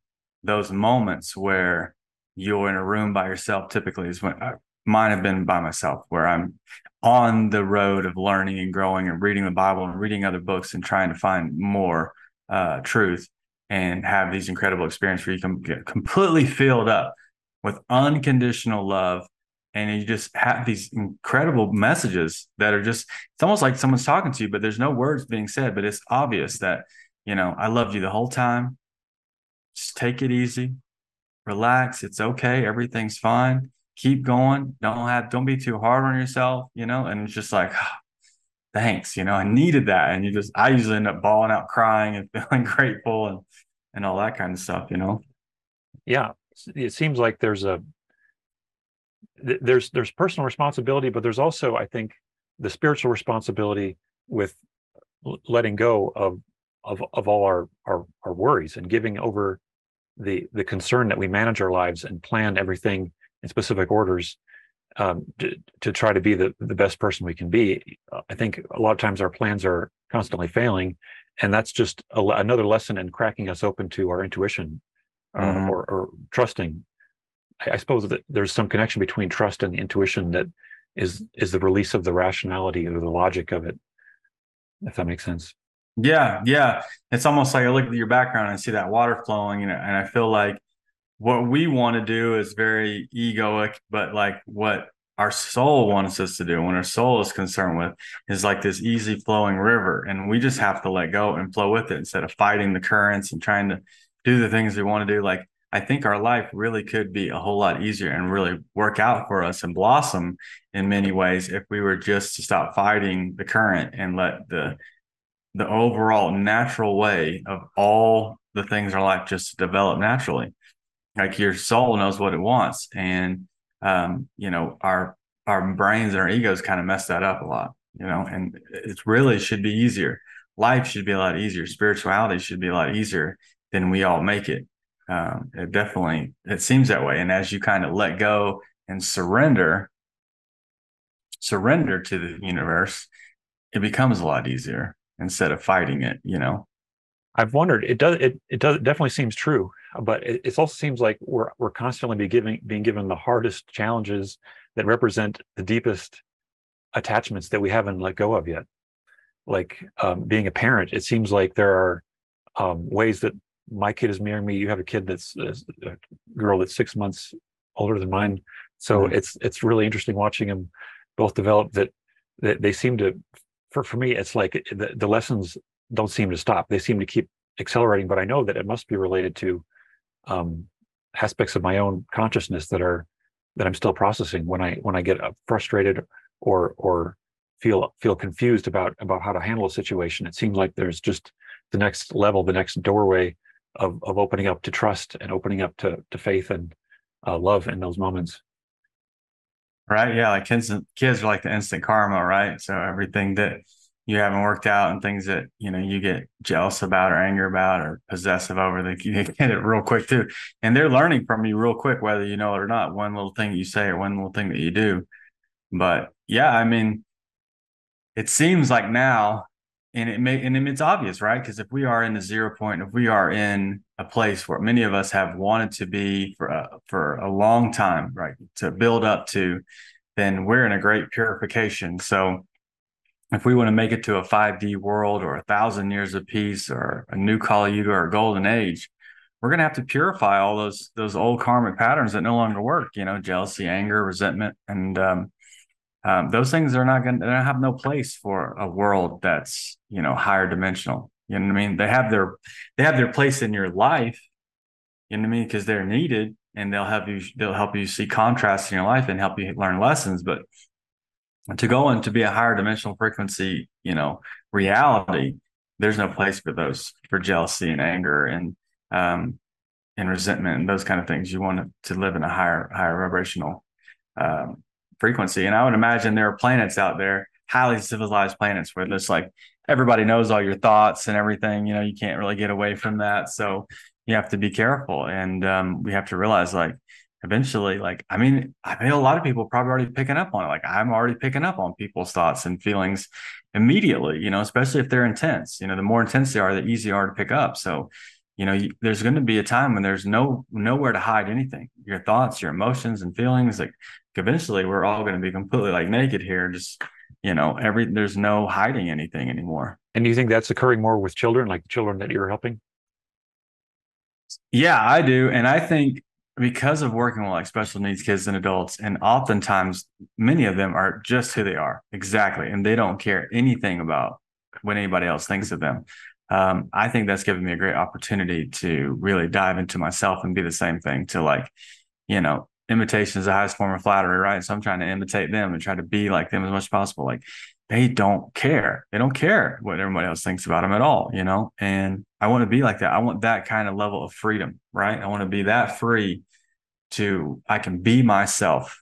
those moments where you're in a room by yourself. Typically, is when I, uh, mine have been by myself, where I'm on the road of learning and growing and reading the Bible and reading other books and trying to find more uh, truth and have these incredible experiences where you can get completely filled up with unconditional love. And you just have these incredible messages that are just it's almost like someone's talking to you but there's no words being said but it's obvious that you know i loved you the whole time. Just take it easy. Relax. It's okay. Everything's fine. Keep going. Don't have don't be too hard on yourself you know? And it's just like oh, thanks you know i needed that. And you just i usually end up bawling out crying and feeling grateful and and all that kind of stuff you know? Yeah. It seems like there's a there's there's personal responsibility but there's also i think the spiritual responsibility with letting go of of of all our our, our worries and giving over the the concern that we manage our lives and plan everything in specific orders um, to, to try to be the, the best person we can be. I think a lot of times our plans are constantly failing, and that's just a, another lesson in cracking us open to our intuition uh, mm-hmm. or, or, trusting. I, I, suppose that there's some connection between trust and intuition that is is the release of the rationality or the logic of it. If that makes sense. Yeah, yeah. It's almost like I look at your background and I see that water flowing, and, and I feel like what we want to do is very egoic, but like what our soul wants us to do, when our soul is concerned with, is like this easy flowing river. And we just have to let go and flow with it instead of fighting the currents and trying to do the things we want to do. Like, I think our life really could be a whole lot easier and really work out for us and blossom in many ways if we were just to stop fighting the current and let the the overall natural way of all the things in our life just develop naturally like your soul knows what it wants and um, you know our our brains and our egos kind of mess that up a lot you know and it really should be easier life should be a lot easier spirituality should be a lot easier than we all make it um, it definitely it seems that way and as you kind of let go and surrender surrender to the universe it becomes a lot easier instead of fighting it you know I've wondered. It does. It it does. It definitely seems true, but it, it also seems like we're we're constantly be giving being given the hardest challenges that represent the deepest attachments that we haven't let go of yet. Like um, being a parent, it seems like there are um, ways that my kid is mirroring me. You have a kid that's a girl that's six months older than mine, so mm-hmm. it's it's really interesting watching them both develop. That that they seem to, for for me, it's like the, the lessons don't seem to stop. They seem to keep accelerating, but I know that it must be related to um, aspects of my own consciousness that are that I'm still processing when I when I get uh, frustrated or or feel feel confused about about how to handle a situation. It seems like there's just the next level, the next doorway of of opening up to trust and opening up to to faith and uh, love in those moments. Right. Yeah. Like kids, kids are like the instant karma, right? So everything that you haven't worked out and things that you know you get jealous about or angry about or possessive over they, get it real quick too. And they're learning from you real quick whether you know it or not one little thing you say or one little thing that you do. But yeah i mean it seems like now and it may and it's obvious right? Because if we are in the zero point if we are in a place where many of us have wanted to be for a, for a long time right to build up to then we're in a great purification. So if we want to make it to a 5D world or a thousand years of peace or a new Kali Yuga or a golden age, we're going to have to purify all those those old karmic patterns that no longer work. You know, jealousy, anger, resentment, and um, um, those things are not going to have no place for a world that's you know higher dimensional. You know what I mean? They have their they have their place in your life. You know what I mean? Because they're needed and they'll help you they'll help you see contrast in your life and help you learn lessons. But to go into be a higher dimensional frequency, you know, reality, there's no place for those for jealousy and anger and um and resentment and those kind of things. You want to live in a higher higher vibrational um, frequency. And I would imagine there are planets out there, highly civilized planets, where it's like everybody knows all your thoughts and everything. You know, you can't really get away from that. So you have to be careful, and um, we have to realize like eventually like i mean i mean a lot of people probably already picking up on it like i'm already picking up on people's thoughts and feelings immediately you know especially if they're intense you know the more intense they are the easier are to pick up so you know you, there's going to be a time when there's no nowhere to hide anything your thoughts your emotions and feelings like eventually we're all going to be completely like naked here just you know, every there's no hiding anything anymore. And do you think that's occurring more with children, like the children that you're helping? Yeah, I do. And I think because of working with like special needs kids and adults, and oftentimes many of them are just who they are exactly, and they don't care anything about what anybody else thinks of them. Um, I think that's given me a great opportunity to really dive into myself and be the same thing to like, you know, imitation is the highest form of flattery, right? So I'm trying to imitate them and try to be like them as much as possible. Like they don't care. They don't care what everybody else thinks about them at all, you know? And I want to be like that. I want that kind of level of freedom, right? I want to be that free to, I can be myself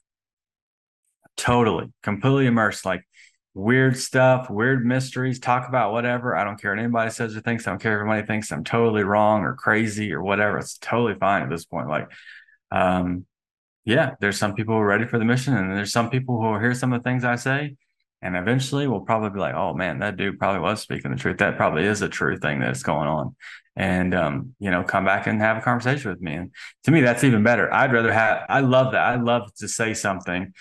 totally, completely immersed, like weird stuff, weird mysteries, talk about whatever. I don't care what anybody says or thinks. I don't care if anybody thinks I'm totally wrong or crazy or whatever. It's totally fine at this point. Like, um, yeah, there's some people who are ready for the mission, and there's some people who will hear some of the things I say, and eventually we'll probably be like, "Oh man, that dude probably was speaking the truth. That probably is a true thing that's going on," and um, you know, come back and have a conversation with me. And to me, that's even better. I'd rather have. I love that. I love to say something,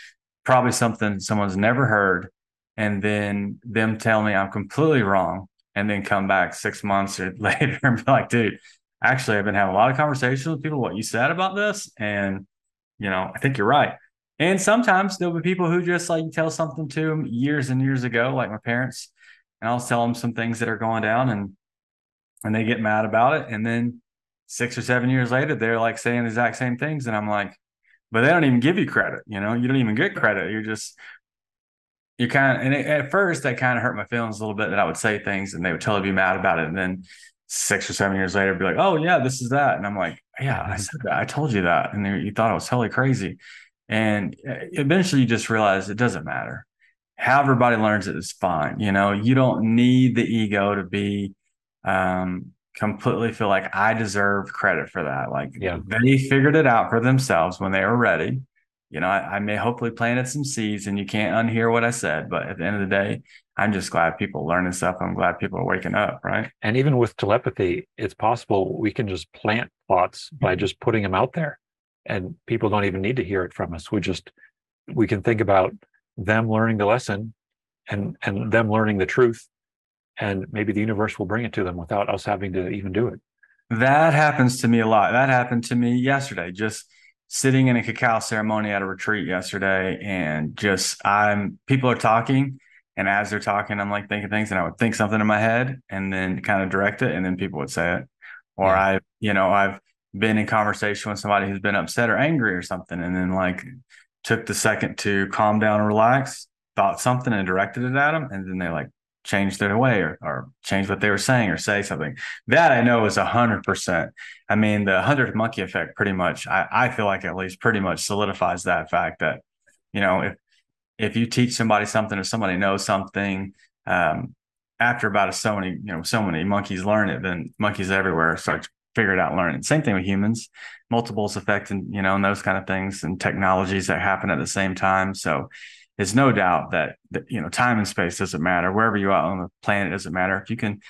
probably something someone's never heard, and then them tell me I'm completely wrong, and then come back six months or later and be like, "Dude." Actually, I've been having a lot of conversations with people. What you said about this, and you know, I think you're right. And sometimes there'll be people who just like tell something to them years and years ago, like my parents, and I'll tell them some things that are going down and and they get mad about it. And then six or seven years later, they're like saying the exact same things. And I'm like, but they don't even give you credit, you know, you don't even get credit. You're just you kind of and it, at first that kind of hurt my feelings a little bit that I would say things and they would totally be mad about it. And then six or seven years later, be like, oh yeah, this is that. And I'm like, yeah, I said that. I told you that. And you thought I was totally crazy. And uh, eventually you just realize it doesn't matter. How everybody learns it is fine. You know, you don't need the ego to be um, completely feel like I deserve credit for that. Like yeah. they figured it out for themselves when they were ready. You know, I, I may hopefully planted some seeds and you can't unhear what I said, but at the end of the day, I'm just glad people learning stuff. I'm glad people are waking up, right? And even with telepathy, it's possible we can just plant thoughts by just putting them out there, and people don't even need to hear it from us. We just we can think about them learning the lesson, and and them learning the truth, and maybe the universe will bring it to them without us having to even do it. That happens to me a lot. That happened to me yesterday. Just sitting in a cacao ceremony at a retreat yesterday, and just I'm people are talking and as they're talking, I'm like thinking things and I would think something in my head and then kind of direct it and then people would say it. Or yeah. I, you know, I've been in conversation with somebody who's been upset or angry or something and then like took the second to calm down and relax, thought something and directed it at them. And then they like changed their way or, or change what they were saying or say something. That I know is a hundred percent. I mean, the hundredth monkey effect pretty much, I, I feel like at least pretty much solidifies that fact that, you know, if if you teach somebody something, if somebody knows something, um, after about a, so many, you know, so many monkeys learn it, then monkeys everywhere start to figure it out, learn it. Same thing with humans, multiples effect, and you know, and those kind of things, and technologies that happen at the same time. So, there's no doubt that, that you know, time and space doesn't matter. Wherever you are on the planet doesn't matter. If you can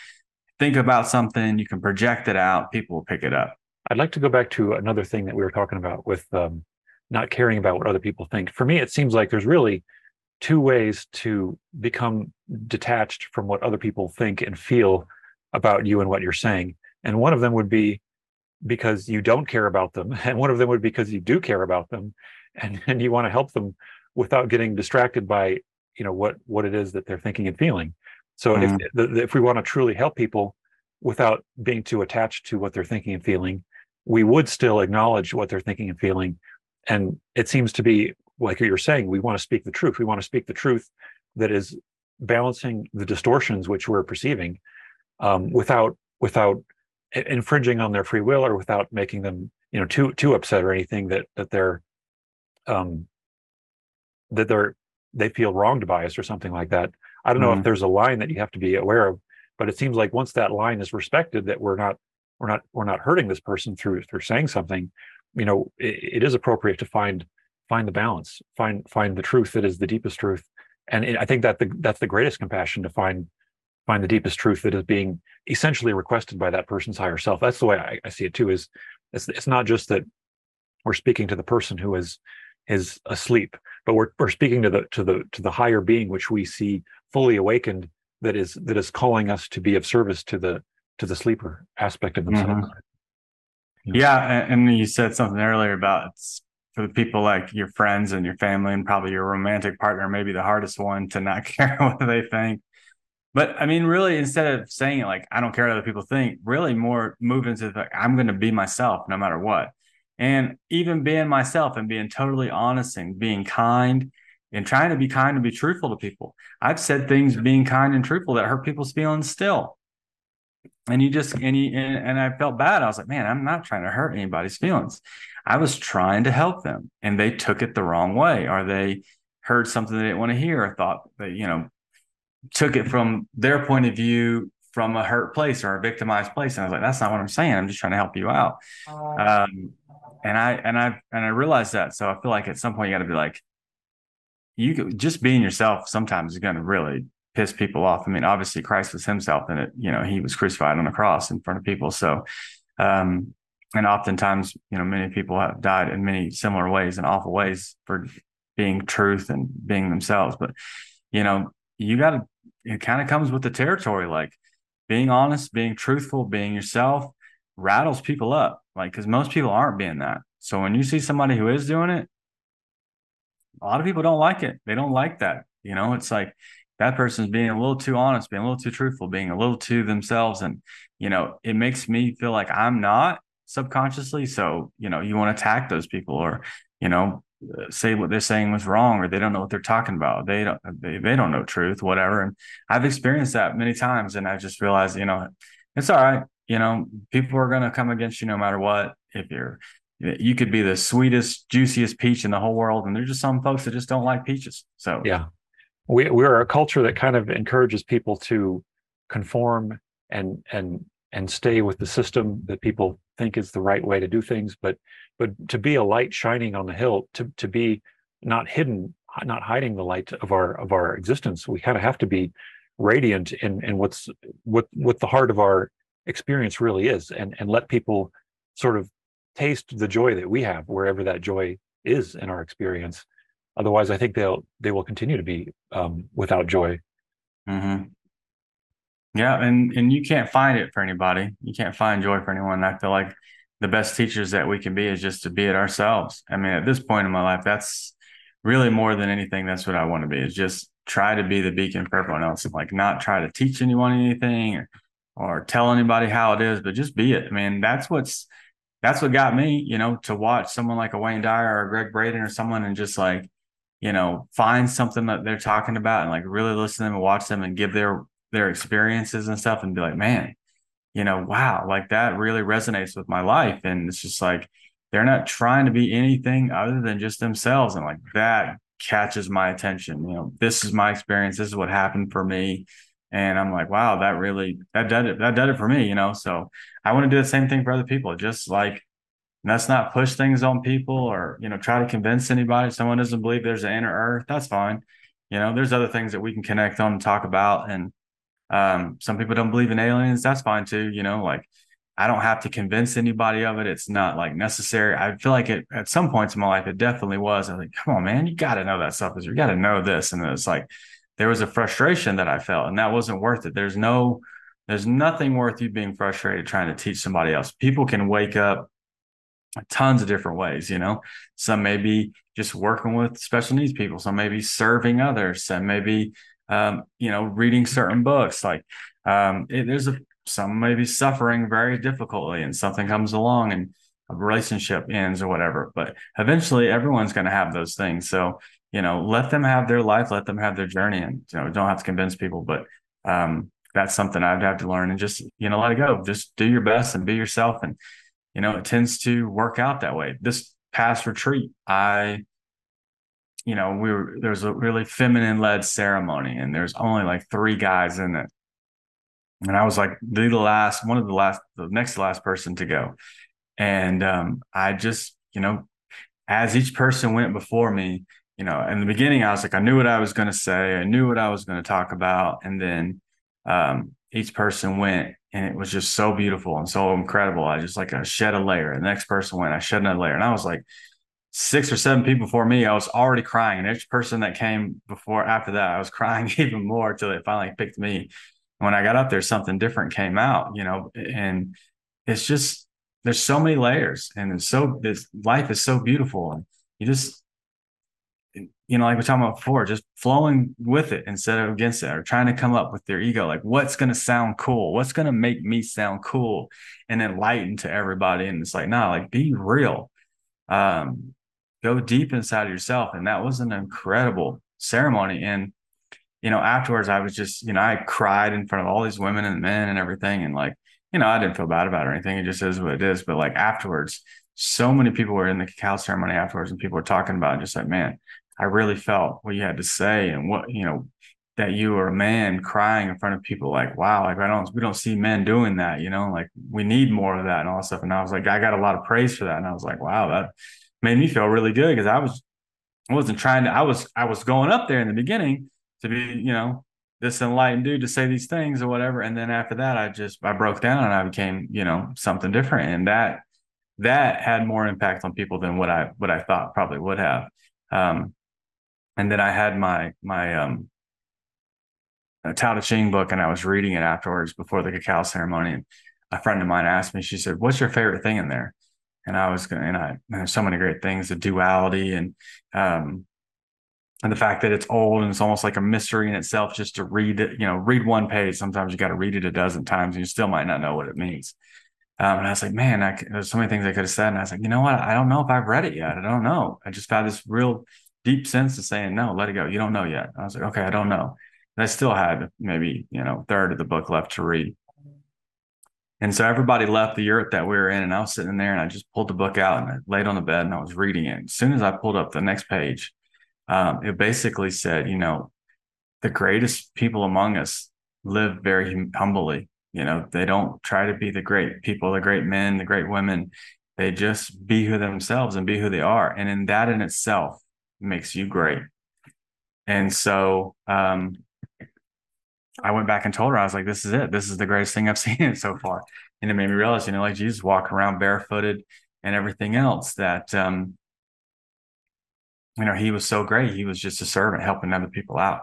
think about something, you can project it out. People will pick it up. I'd like to go back to another thing that we were talking about with um, not caring about what other people think. For me, it seems like there's really two ways to become detached from what other people think and feel about you and what you're saying. And one of them would be because you don't care about them, and one of them would be because you do care about them, and, and you want to help them without getting distracted by you know what what it is that they're thinking and feeling. So mm-hmm. if if we want to truly help people without being too attached to what they're thinking and feeling, we would still acknowledge what they're thinking and feeling. And it seems to be like you're saying, we want to speak the truth. We want to speak the truth that is balancing the distortions which we're perceiving um, without without infringing on their free will or without making them you know too too upset or anything that that they're um that they're they feel wronged by us or something like that i don't know mm-hmm. if there's a line that you have to be aware of but it seems like once that line is respected that we're not we're not we're not hurting this person through through saying something you know it, it is appropriate to find find the balance, find find the truth that is the deepest truth. And I think that the, that's the greatest compassion to find find the deepest truth that is being essentially requested by that person's higher self. That's the way I, I see it too. Is it's, it's not just that we're speaking to the person who is is asleep but we're, we're speaking to the to the to the higher being which we see fully awakened that is that is calling us to be of service to the to the sleeper aspect of themselves mm-hmm. yeah and you said something earlier about for the people like your friends and your family and probably your romantic partner maybe the hardest one to not care what they think but I mean, really, instead of saying it like I don't care what other people think, really more move into the I'm going to be myself no matter what. And even being myself and being totally honest and being kind and trying to be kind and be truthful to people. I've said things being kind and truthful that hurt people's feelings still. And you just and you and, and I felt bad. I was like, man, I'm not trying to hurt anybody's feelings. I was trying to help them and they took it the wrong way or they heard something they didn't want to hear or thought that, you know, took it from their point of view from a hurt place or a victimized place. And I was like, that's not what I'm saying. I'm just trying to help you out. Um, and I and I and I realized that. So I feel like at some point you got to be like, you could, just being yourself sometimes is going to really piss people off. I mean, obviously Christ was himself, and it you know he was crucified on the cross in front of people. So, um, and oftentimes you know many people have died in many similar ways and awful ways for being truth and being themselves. But you know you got to, it kind of comes with the territory. Like being honest, being truthful, being yourself rattles people up. Like, cause most people aren't being that. So when you see somebody who is doing it, a lot of people don't like it. They don't like that. You know, it's like that person's being a little too honest, being a little too truthful, being a little too themselves. And, you know, it makes me feel like I'm not subconsciously. So, you know, you want to attack those people or, you know, say what they're saying was wrong or they don't know what they're talking about. They don't they, they don't know truth whatever. And i've experienced that many times and i just realized you know it's all right. You know people are going to come against you no matter what. If you're you could be the sweetest juiciest peach in the whole world and there's just some folks that just don't like peaches. So yeah. We, we're a culture that kind of encourages people to conform and and and stay with the system that people think is the right way to do things. But but to be a light shining on the hill to to be not hidden not hiding the light of our of our existence we kind of have to be radiant in in what's what what the heart of our experience really is and and let people sort of taste the joy that we have wherever that joy is in our experience otherwise i think they'll they will continue to be um, without joy mm-hmm. Yeah, and and you can't find it for anybody. You can't find joy for anyone. I feel like the best teachers that we can be is just to be it ourselves. I mean, at this point in my life, that's really more than anything. That's what I want to be. Is just try to be the beacon for everyone else. And like not try to teach anyone anything or or tell anybody how it is, but just be it. I mean, that's what's that's what got me, you know, to watch someone like a Wayne Dyer or a Gregg Braden or someone and just like, you know, find something that they're talking about and like really listen to them and watch them and give their their experiences and stuff and be like, man, you know, wow, like that really resonates with my life. And it's just like they're not trying to be anything other than just themselves. And like that catches my attention. You know, this is my experience. This is what happened for me. And I'm like, wow, that really that did it. That did it for me, you know. So I want to do the same thing for other people. Just like let's not push things on people or, you know, try to convince anybody. Someone doesn't believe there's an inner earth. That's fine. You know, there's other things that we can connect on and talk about. And um, some people don't believe in aliens. That's fine too. You know, like I don't have to convince anybody of it. It's not like necessary. I feel like it at some points in my life, it definitely was. I was like, come on, man, you got to know that stuff. Is you got to know this. And it's like there was a frustration that I felt, and that wasn't worth it. There's no, there's nothing worth you being frustrated trying to teach somebody else. People can wake up tons of different ways. You know, some may be just working with special needs people. Some may be serving others. Some may be um, you know, reading certain books. Like um, it, there's a some may be suffering very difficultly, and something comes along and a relationship ends or whatever. But eventually, everyone's going to have those things. So you know, let them have their life, let them have their journey, and you know, don't have to convince people. But um, that's something I'd have to learn and just you know let it go. Just do your best and be yourself, and you know, it tends to work out that way. This past retreat, I you know, we were there was a really feminine led ceremony, and there's only like three guys in it. And I was like the last, one of the last, the next last person to go. And um, I just, you know, as each person went before me, you know, in the beginning, I was like, I knew what I was going to say, I knew what I was going to talk about, and then um, each person went, and it was just so beautiful and so incredible. I just like I shed a layer. And the next person went, I shed another layer, and I was like, six or seven people before me, I was already crying. And each person that came before after that, I was crying even more until they finally picked me. When I got up there, something different came out, you know, and it's just there's so many layers and it's so this life is so beautiful and you just you know, like we are talking about before, just flowing with it instead of against it, or trying to come up with their ego, like what's going to sound cool, what's going to make me sound cool and enlightened to everybody. And it's like, nah, like be real, um, go deep inside of yourself. And that was an incredible ceremony. And you know, afterwards, I was just, you know, I cried in front of all these women and men and everything, and like, you know, I didn't feel bad about it or anything. It just is what it is. But like afterwards, so many people were in the cacao ceremony afterwards, and people were talking about it, just like, man I really felt what you had to say and what, you know, that you were a man crying in front of people like, wow, like I don't, we don't see men doing that, you know, like we need more of that and all that stuff. And I was like, I got a lot of praise for that. And I was like, wow, that made me feel really good because I was, I wasn't trying to, I was, I was going up there in the beginning to be, you know, this enlightened dude to say these things or whatever. And then after that, I just, I broke down and I became, you know, something different. And that, that had more impact on people than what I, what I thought probably would have. Um, and then I had my my um Tao Te Ching book and I was reading it afterwards before the cacao ceremony. And a friend of mine asked me, she said, What's your favorite thing in there? And I was going, and I, there's so many great things, the duality and, um, and the fact that it's old and it's almost like a mystery in itself just to read it, you know, read one page. Sometimes you got to read it a dozen times and you still might not know what it means. Um, and I was like, man, I, there's so many things I could have said. And I was like, you know what? I don't know if I've read it yet. I don't know. I just had this real deep sense of saying, no, let it go. You don't know yet. I was like, okay, I don't know. And I still had maybe, you know, third of the book left to read. And so everybody left the yurt that we were in, and I was sitting there and I just pulled the book out and I laid on the bed and I was reading it. As soon as I pulled up the next page, um, it basically said, you know, the greatest people among us live very hum- humbly. You know, they don't try to be the great people, the great men, the great women. They just be who themselves and be who they are. And in that in itself, makes you great. And so um, I went back and told her, I was like, this is it. This is the greatest thing I've seen so far. And it made me realize, you know, like Jesus walk around barefooted and everything else that, um, you know, he was so great. He was just a servant helping other people out.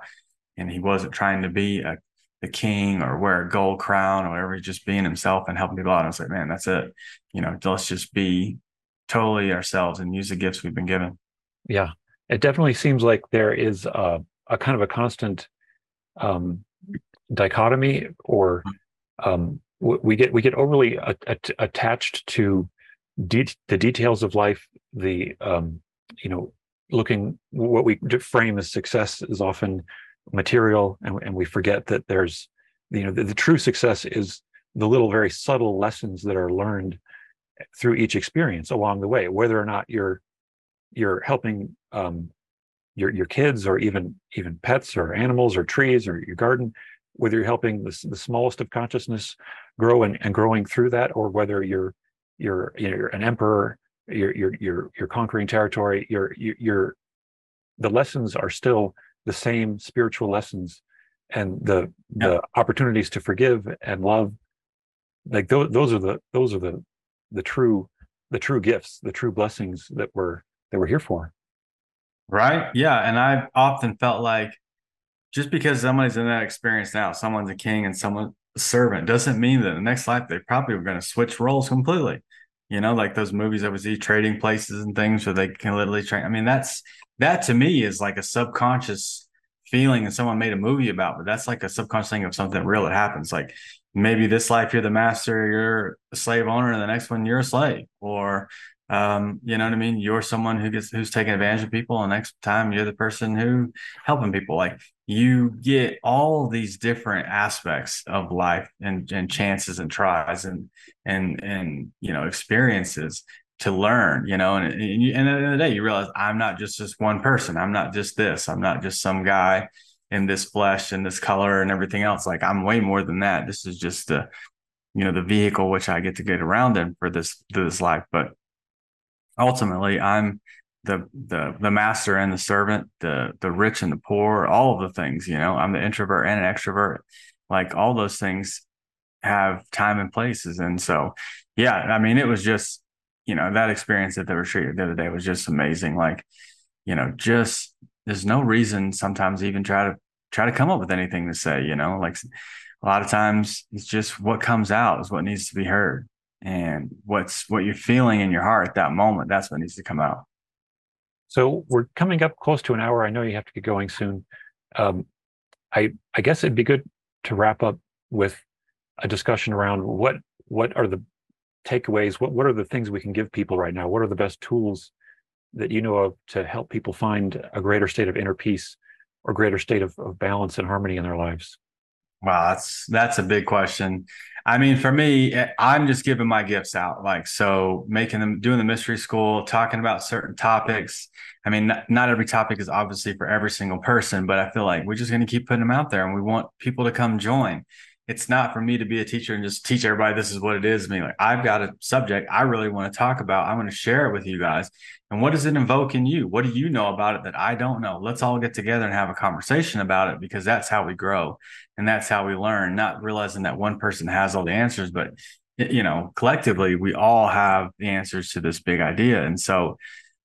And he wasn't trying to be a, a king or wear a gold crown or whatever, just being himself and helping people out. I was like, man, that's it. You know, let's just be totally ourselves and use the gifts we've been given. Yeah it definitely seems like there is a, a kind of a constant um, dichotomy, or um, we get we get overly a, a, attached to de- the details of life. The um, you know, looking what we frame as success is often material, and, and we forget that there's you know the, the true success is the little very subtle lessons that are learned through each experience along the way whether or not you're you're helping um, your your kids or even even pets or animals or trees or your garden, whether you're helping the, the smallest of consciousness grow and, and growing through that, or whether you're you're you're an emperor, you're you're you're, you're conquering territory, you're you're the lessons are still the same spiritual lessons and the the opportunities to forgive and love like those those are the those are the the true the true gifts the true blessings that we're that we're here for. Right. Yeah. And I've often felt like just because somebody's in that experience now, someone's a king and someone's a servant, doesn't mean that the next life they probably were going to switch roles completely. You know, like those movies that we see trading places and things where they can literally train. I mean, that's that to me is like a subconscious feeling and someone made a movie about, but that's like a subconscious thing of something real that happens. Like maybe this life you're the master, you're a slave owner, and the next one you're a slave, or um, you know what I mean? You're someone who gets who's taking advantage of people, and next time you're the person who helping people. Like you get all these different aspects of life and and chances and tries and and and you know experiences to learn. You know, and and, you, and at the end of the day, you realize I'm not just this one person. I'm not just this. I'm not just some guy in this flesh and this color and everything else. Like I'm way more than that. This is just the you know the vehicle which I get to get around in for this this life, but ultimately i'm the the the master and the servant the the rich and the poor all of the things you know i'm the introvert and an extrovert like all those things have time and places and so yeah i mean it was just you know, that experience at the retreat the other day was just amazing. Like, you know, just there's no reason sometimes even try to try to come up with anything to say, you know, like a lot of times it's just what comes out is what needs to be heard. And what's what you're feeling in your heart at that moment, that's what needs to come out. So we're coming up close to an hour. I know you have to get going soon. Um, I I guess it'd be good to wrap up with a discussion around what what are the takeaways what what are the things we can give people right now what are the best tools that you know of to help people find a greater state of inner peace or greater state of, of balance and harmony in their lives wow that's that's a big question i mean for me eh, i'm just giving my gifts out like so making them doing the mystery school talking about certain topics i mean not, not every topic is obviously for every single person but i feel like we're just going to keep putting them out there and we want people to come join it's not for me to be a teacher and just teach everybody this is what it is. I mean, like I've got a subject I really want to talk about. I want to share it with you guys. And what does it invoke in you? What do you know about it that I don't know? Let's all get together and have a conversation about it because that's how we grow and that's how we learn, not realizing that one person has all the answers, but you know, collectively we all have the answers to this big idea. And so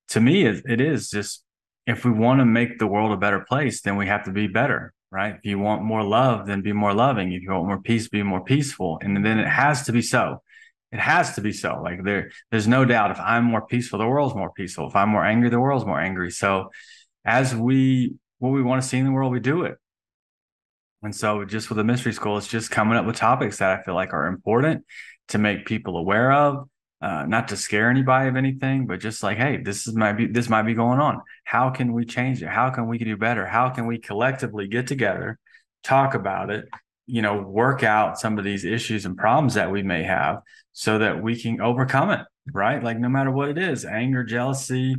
to me, it, it is just if we want to make the world a better place, then we have to be better right? If you want more love, then be more loving. If you want more peace, be more peaceful. And then it has to be so. It has to be so. Like there, there's no doubt. If I'm more peaceful, the world's more peaceful. If I'm more angry, the world's more angry. So, as we what we want to see in the world, we do it. And so, just with the mystery school, it's just coming up with topics that I feel like are important to make people aware of, uh, not to scare anybody of anything, but just like, hey, this is might be this might be going on. How can we change it? How can we do better? How can we collectively get together, talk about it, you know, work out some of these issues and problems that we may have, so that we can overcome it, right? Like no matter what it is, anger, jealousy,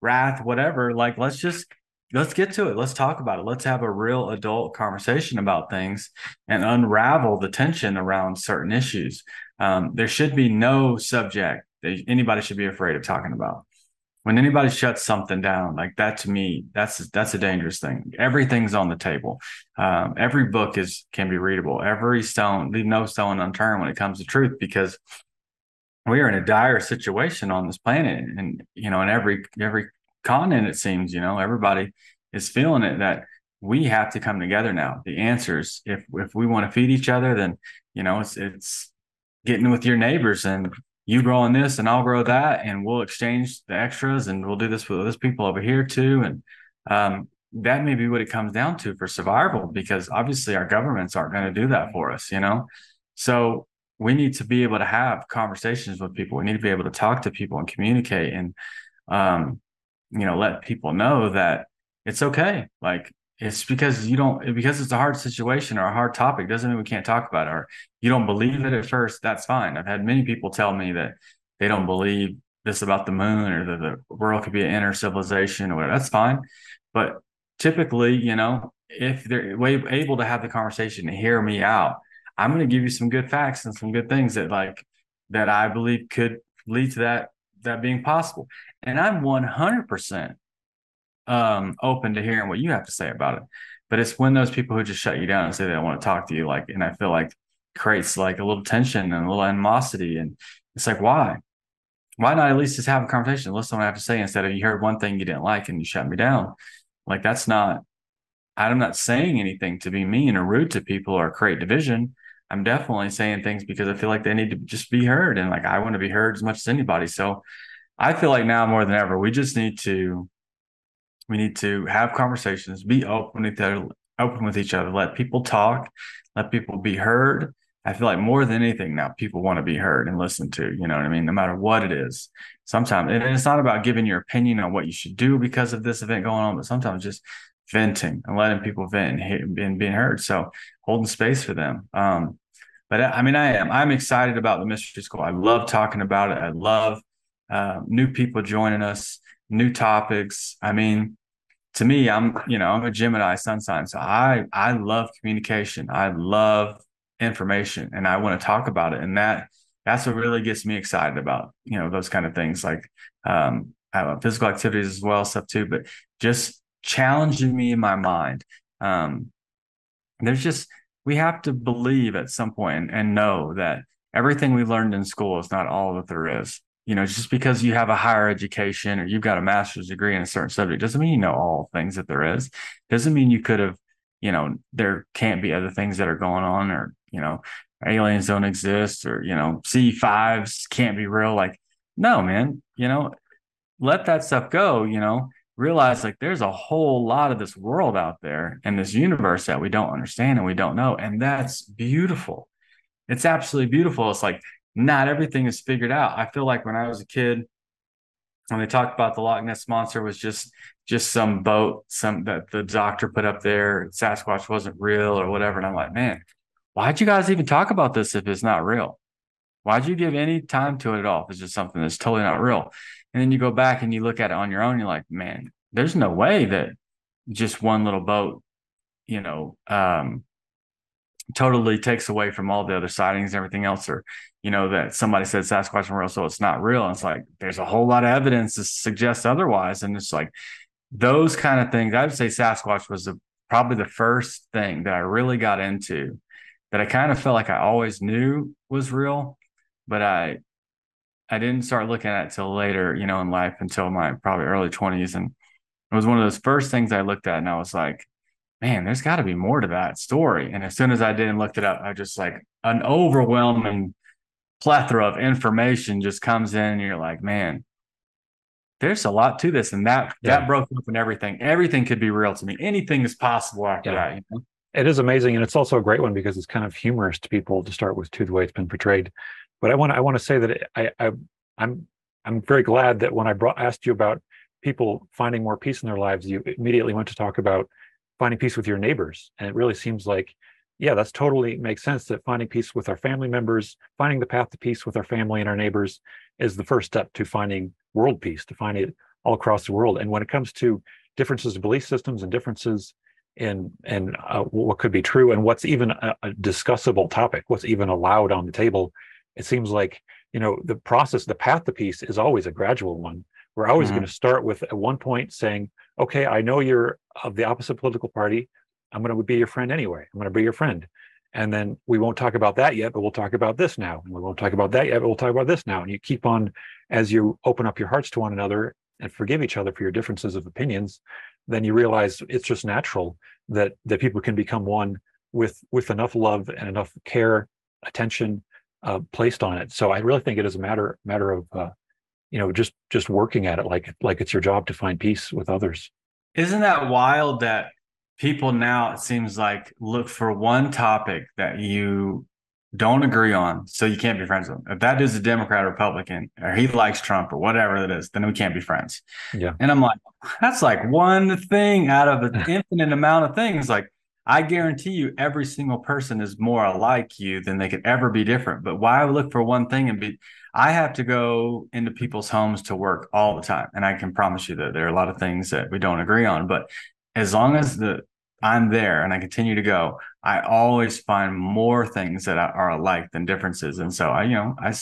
wrath, whatever. Like let's just let's get to it. Let's talk about it. Let's have a real adult conversation about things and unravel the tension around certain issues um, there should be no subject that anybody should be afraid of talking about. When anybody shuts something down like that, to me, that's that's a dangerous thing. Everything's on the table. Um, every book is can be readable. Every stone, leave no stone unturned when it comes to truth, because we are in a dire situation on this planet, and you know, in every every continent, it seems, you know, everybody is feeling it that we have to come together now. The answers, if if we want to feed each other, then you know, it's it's getting with your neighbors and you growing this and I'll grow that and we'll exchange the extras and we'll do this with those people over here too. And um, that may be what it comes down to for survival because obviously our governments aren't going to do that for us, you know? So we need to be able to have conversations with people. We need to be able to talk to people and communicate and, um, you know, let people know that it's okay. Like it's because you don't because it's a hard situation or a hard topic doesn't mean we can't talk about it or you don't believe it at first that's fine. I've had many people tell me that they don't believe this about the moon or that the world could be an inner civilization or whatever that's fine. But typically you know if they're able to have the conversation and hear me out i'm going to give you some good facts and some good things that like that i believe could lead to that that being possible. And i'm 100% um, open to hearing what you have to say about it. But it's when those people who just shut you down and say they don't want to talk to you, like, and I feel like creates like a little tension and a little animosity. And it's like, why? Why not at least just have a conversation? Listen to what I have to say instead of you heard one thing you didn't like and you shut me down. Like that's not I'm not saying anything to be mean or rude to people or create division. I'm definitely saying things because I feel like they need to just be heard. And like I want to be heard as much as anybody. So I feel like now more than ever, we just need to we need to have conversations, be open with other, open with each other, let people talk, let people be heard. I feel like more than anything now, people want to be heard and listened to. You know what I mean? No matter what it is. Sometimes, and it's not about giving your opinion on what you should do because of this event going on, but sometimes just venting and letting people vent and, and being heard. So holding space for them. Um, but I mean, I am. I'm excited about the mystery school. I love talking about it. I love uh, new people joining us new topics. I mean, to me, I'm, you know, I'm a Gemini sun sign. So I, I love communication. I love information and I want to talk about it. And that, that's what really gets me excited about, you know, those kind of things like, um, physical activities as well, stuff too, but just challenging me in my mind. Um, there's just, we have to believe at some point and, and know that everything we learned in school is not all that there is you know, just because you have a higher education or you've got a master's degree in a certain subject doesn't mean you know all things that there is. Doesn't mean you could have, you know, there can't be other things that are going on or, you know, aliens don't exist or, you know, C5s can't be real. Like, no, man, you know, let that stuff go, you know, realize like there's a whole lot of this world out there and this universe that we don't understand and we don't know. And that's beautiful. It's absolutely beautiful. It's like not everything is figured out. I feel like when I was a kid, when they talked about the Loch Ness monster was just just some boat, some that the doctor put up there, Sasquatch wasn't real or whatever. And I'm like, man, why'd you guys even talk about this if it's not real? Why'd you give any time to it at all if it's just something that's totally not real? And then you go back and you look at it on your own, you're like, man, there's no way that just one little boat, you know, um, totally takes away from all the other sightings and everything else, or you know that somebody said Sasquatch is real, so it's not real. And it's like there's a whole lot of evidence to suggest otherwise, and it's like those kind of things. I would say Sasquatch was the, probably the first thing that I really got into that I kind of felt like I always knew was real, but I I didn't start looking at it till later, you know, in life until my probably early 20s. And it was one of those first things I looked at and I was like, man, there's got to be more to that story. And as soon as I did and looked it up, I just like an overwhelming plethora of information just comes in and you're like, man, there's a lot to this. And that yeah. that broke open everything. Everything could be real to me. Anything is possible after yeah. that. You know? It is amazing. And it's also a great one because it's kind of humorous to people to start with too, the way it's been portrayed. But I want to I want to say that I, I I'm I'm very glad that when I brought asked you about people finding more peace in their lives, you immediately went to talk about finding peace with your neighbors. And it really seems like, yeah, that's totally makes sense that finding peace with our family members, finding the path to peace with our family and our neighbors is the first step to finding world peace, to find it all across the world. And when it comes to differences of belief systems and differences in and uh, what could be true and what's even a, a discussable topic, what's even allowed on the table, it seems like you know the process, the path to peace is always a gradual one. We're always mm-hmm. going to start with at one point saying, okay, I know you're of the opposite political party. I'm going to be your friend anyway. I'm going to be your friend. And then we won't talk about that yet, but we'll talk about this now. And we won't talk about that yet, but we'll talk about this now. And you keep on as you open up your hearts to one another and forgive each other for your differences of opinions, then you realize it's just natural that that people can become one with with enough love and enough care, attention uh, placed on it. So I really think it is a matter matter of uh, you know just just working at it like like it's your job to find peace with others isn't that wild that people now it seems like look for one topic that you don't agree on so you can't be friends with him if that is a democrat or republican or he likes trump or whatever it is then we can't be friends yeah and i'm like that's like one thing out of an infinite amount of things like I guarantee you every single person is more alike you than they could ever be different. But why look for one thing and be I have to go into people's homes to work all the time. And I can promise you that there are a lot of things that we don't agree on. But as long as the I'm there and I continue to go, I always find more things that are alike than differences. And so I, you know, I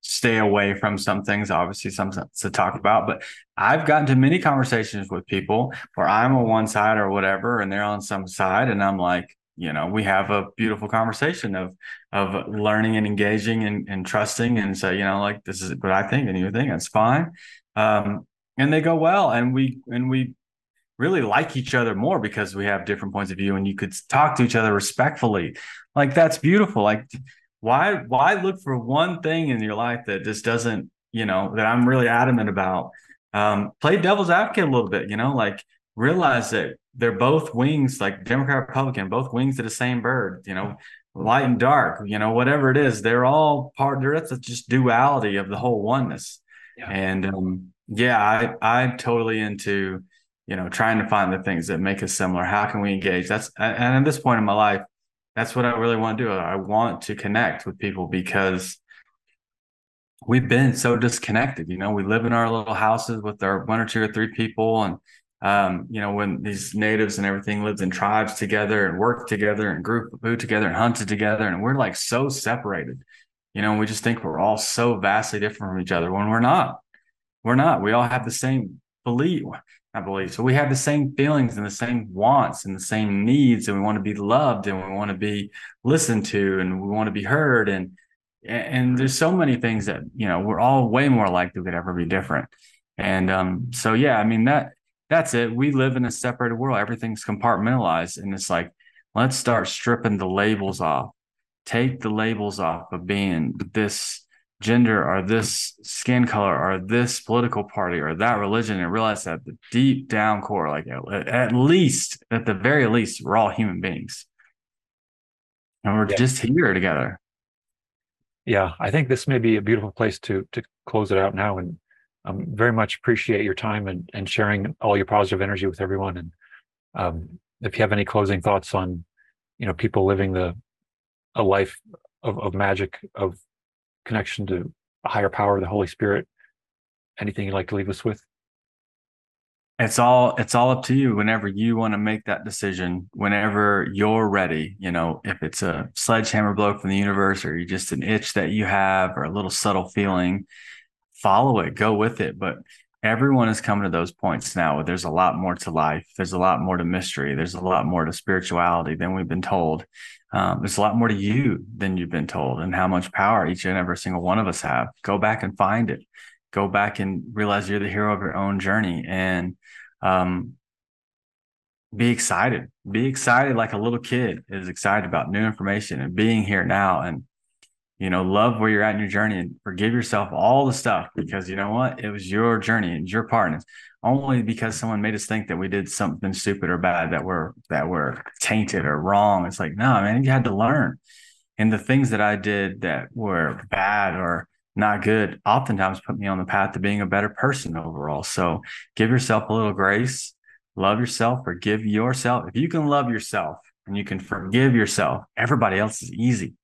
stay away from some things, obviously some to talk about, but I've gotten to many conversations with people where I'm on one side or whatever, and they're on some side, and I'm like, you know, we have a beautiful conversation of of learning and engaging and, and trusting, and say, you know, like this is what I think, and you think it's fine, um, and they go well, and we and we really like each other more because we have different points of view, and you could talk to each other respectfully, like that's beautiful, like why why look for one thing in your life that just doesn't you know that i'm really adamant about? Um, play devil's advocate a little bit you know like realize that they're both wings like democrat republican both wings of the same bird you know light and dark you know whatever it is they're all part they're that's just duality of the whole oneness. Yeah. and um, yeah i i'm totally into you know trying to find the things that make us similar how can we engage that's and at this point in my life that's what I really want to do. I want to connect with people because we've been so disconnected. You know, we live in our little houses with our one or two or three people. And, um, you know, when these natives and everything lived in tribes together and worked together and grew food together and hunted together. And we're like so separated, you know, we just think we're all so vastly different from each other when we're not. We're not. We all have the same belief. I believe. So we have the same feelings and the same wants and the same needs, and we want to be loved and we want to be listened to and we want to be heard. And and there's so many things that you know we're all way more we could ever be different and um so yeah i mean that that's it we live in a separated world everything's compartmentalized and it's like let's start stripping the labels off take the labels off of being this gender or this skin color or this political party or that religion and realize that the deep down core like at least at the very least we're all human beings and we're yeah. just here together yeah i think this may be a beautiful place to to close it out now and um, very much appreciate your time and, and sharing all your positive energy with everyone and um, if you have any closing thoughts on you know people living the a life of, of magic of connection to a higher power, the Holy Spirit. Anything you'd like to leave us with? It's all it's all up to you whenever you want to make that decision, whenever you're ready. You know, if it's a sledgehammer blow from the universe or you just an itch that you have or a little subtle feeling, follow it, go with it. But everyone is coming to those points now where there's a lot more to life. There's a lot more to mystery. There's a lot more to spirituality than we've been told. Um, there's a lot more to you than you've been told and how much power each and every single one of us have. Go back and find it. Go back and realize you're the hero of your own journey and um, be excited. Be excited like a little kid is excited about new information and being here now and you know, love where you're at in your journey and forgive yourself all the stuff because you know what? It was your journey and your part. And only because someone made us think that we did something stupid or bad that we're that we're tainted or wrong. It's like, no, man, you had to learn. And the things that I did that were bad or not good oftentimes put me on the path to being a better person overall. So give yourself a little grace, love yourself, forgive yourself. If you can love yourself and you can forgive yourself, everybody else is easy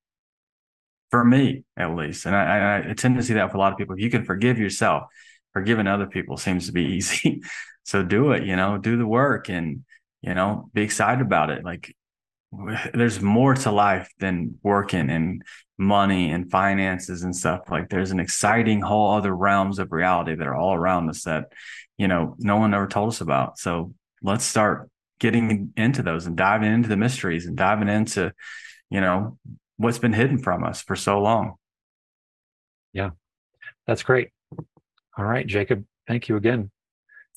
for me at least. And I, I, tend to see that for a lot of people. If you can forgive yourself, forgiving other people seems to be easy. so do it, you know, do the work and, you know, be excited about it. Like there's more to life than working and money and finances and stuff. Like there's an exciting whole other realms of reality that are all around us that, you know, no one ever told us about. So let's start getting into those and diving into the mysteries and diving into, you know, what's been hidden from us for so long. Yeah, that's great. All right, Jacob, thank you again.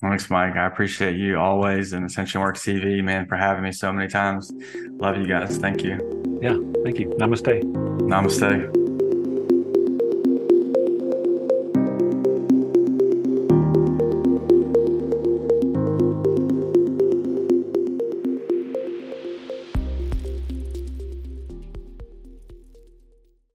Thanks, Mike. I appreciate you always and Ascension Works TV, man, for having me so many times. Love you guys. Thank you. Yeah, thank you. Namaste. Namaste.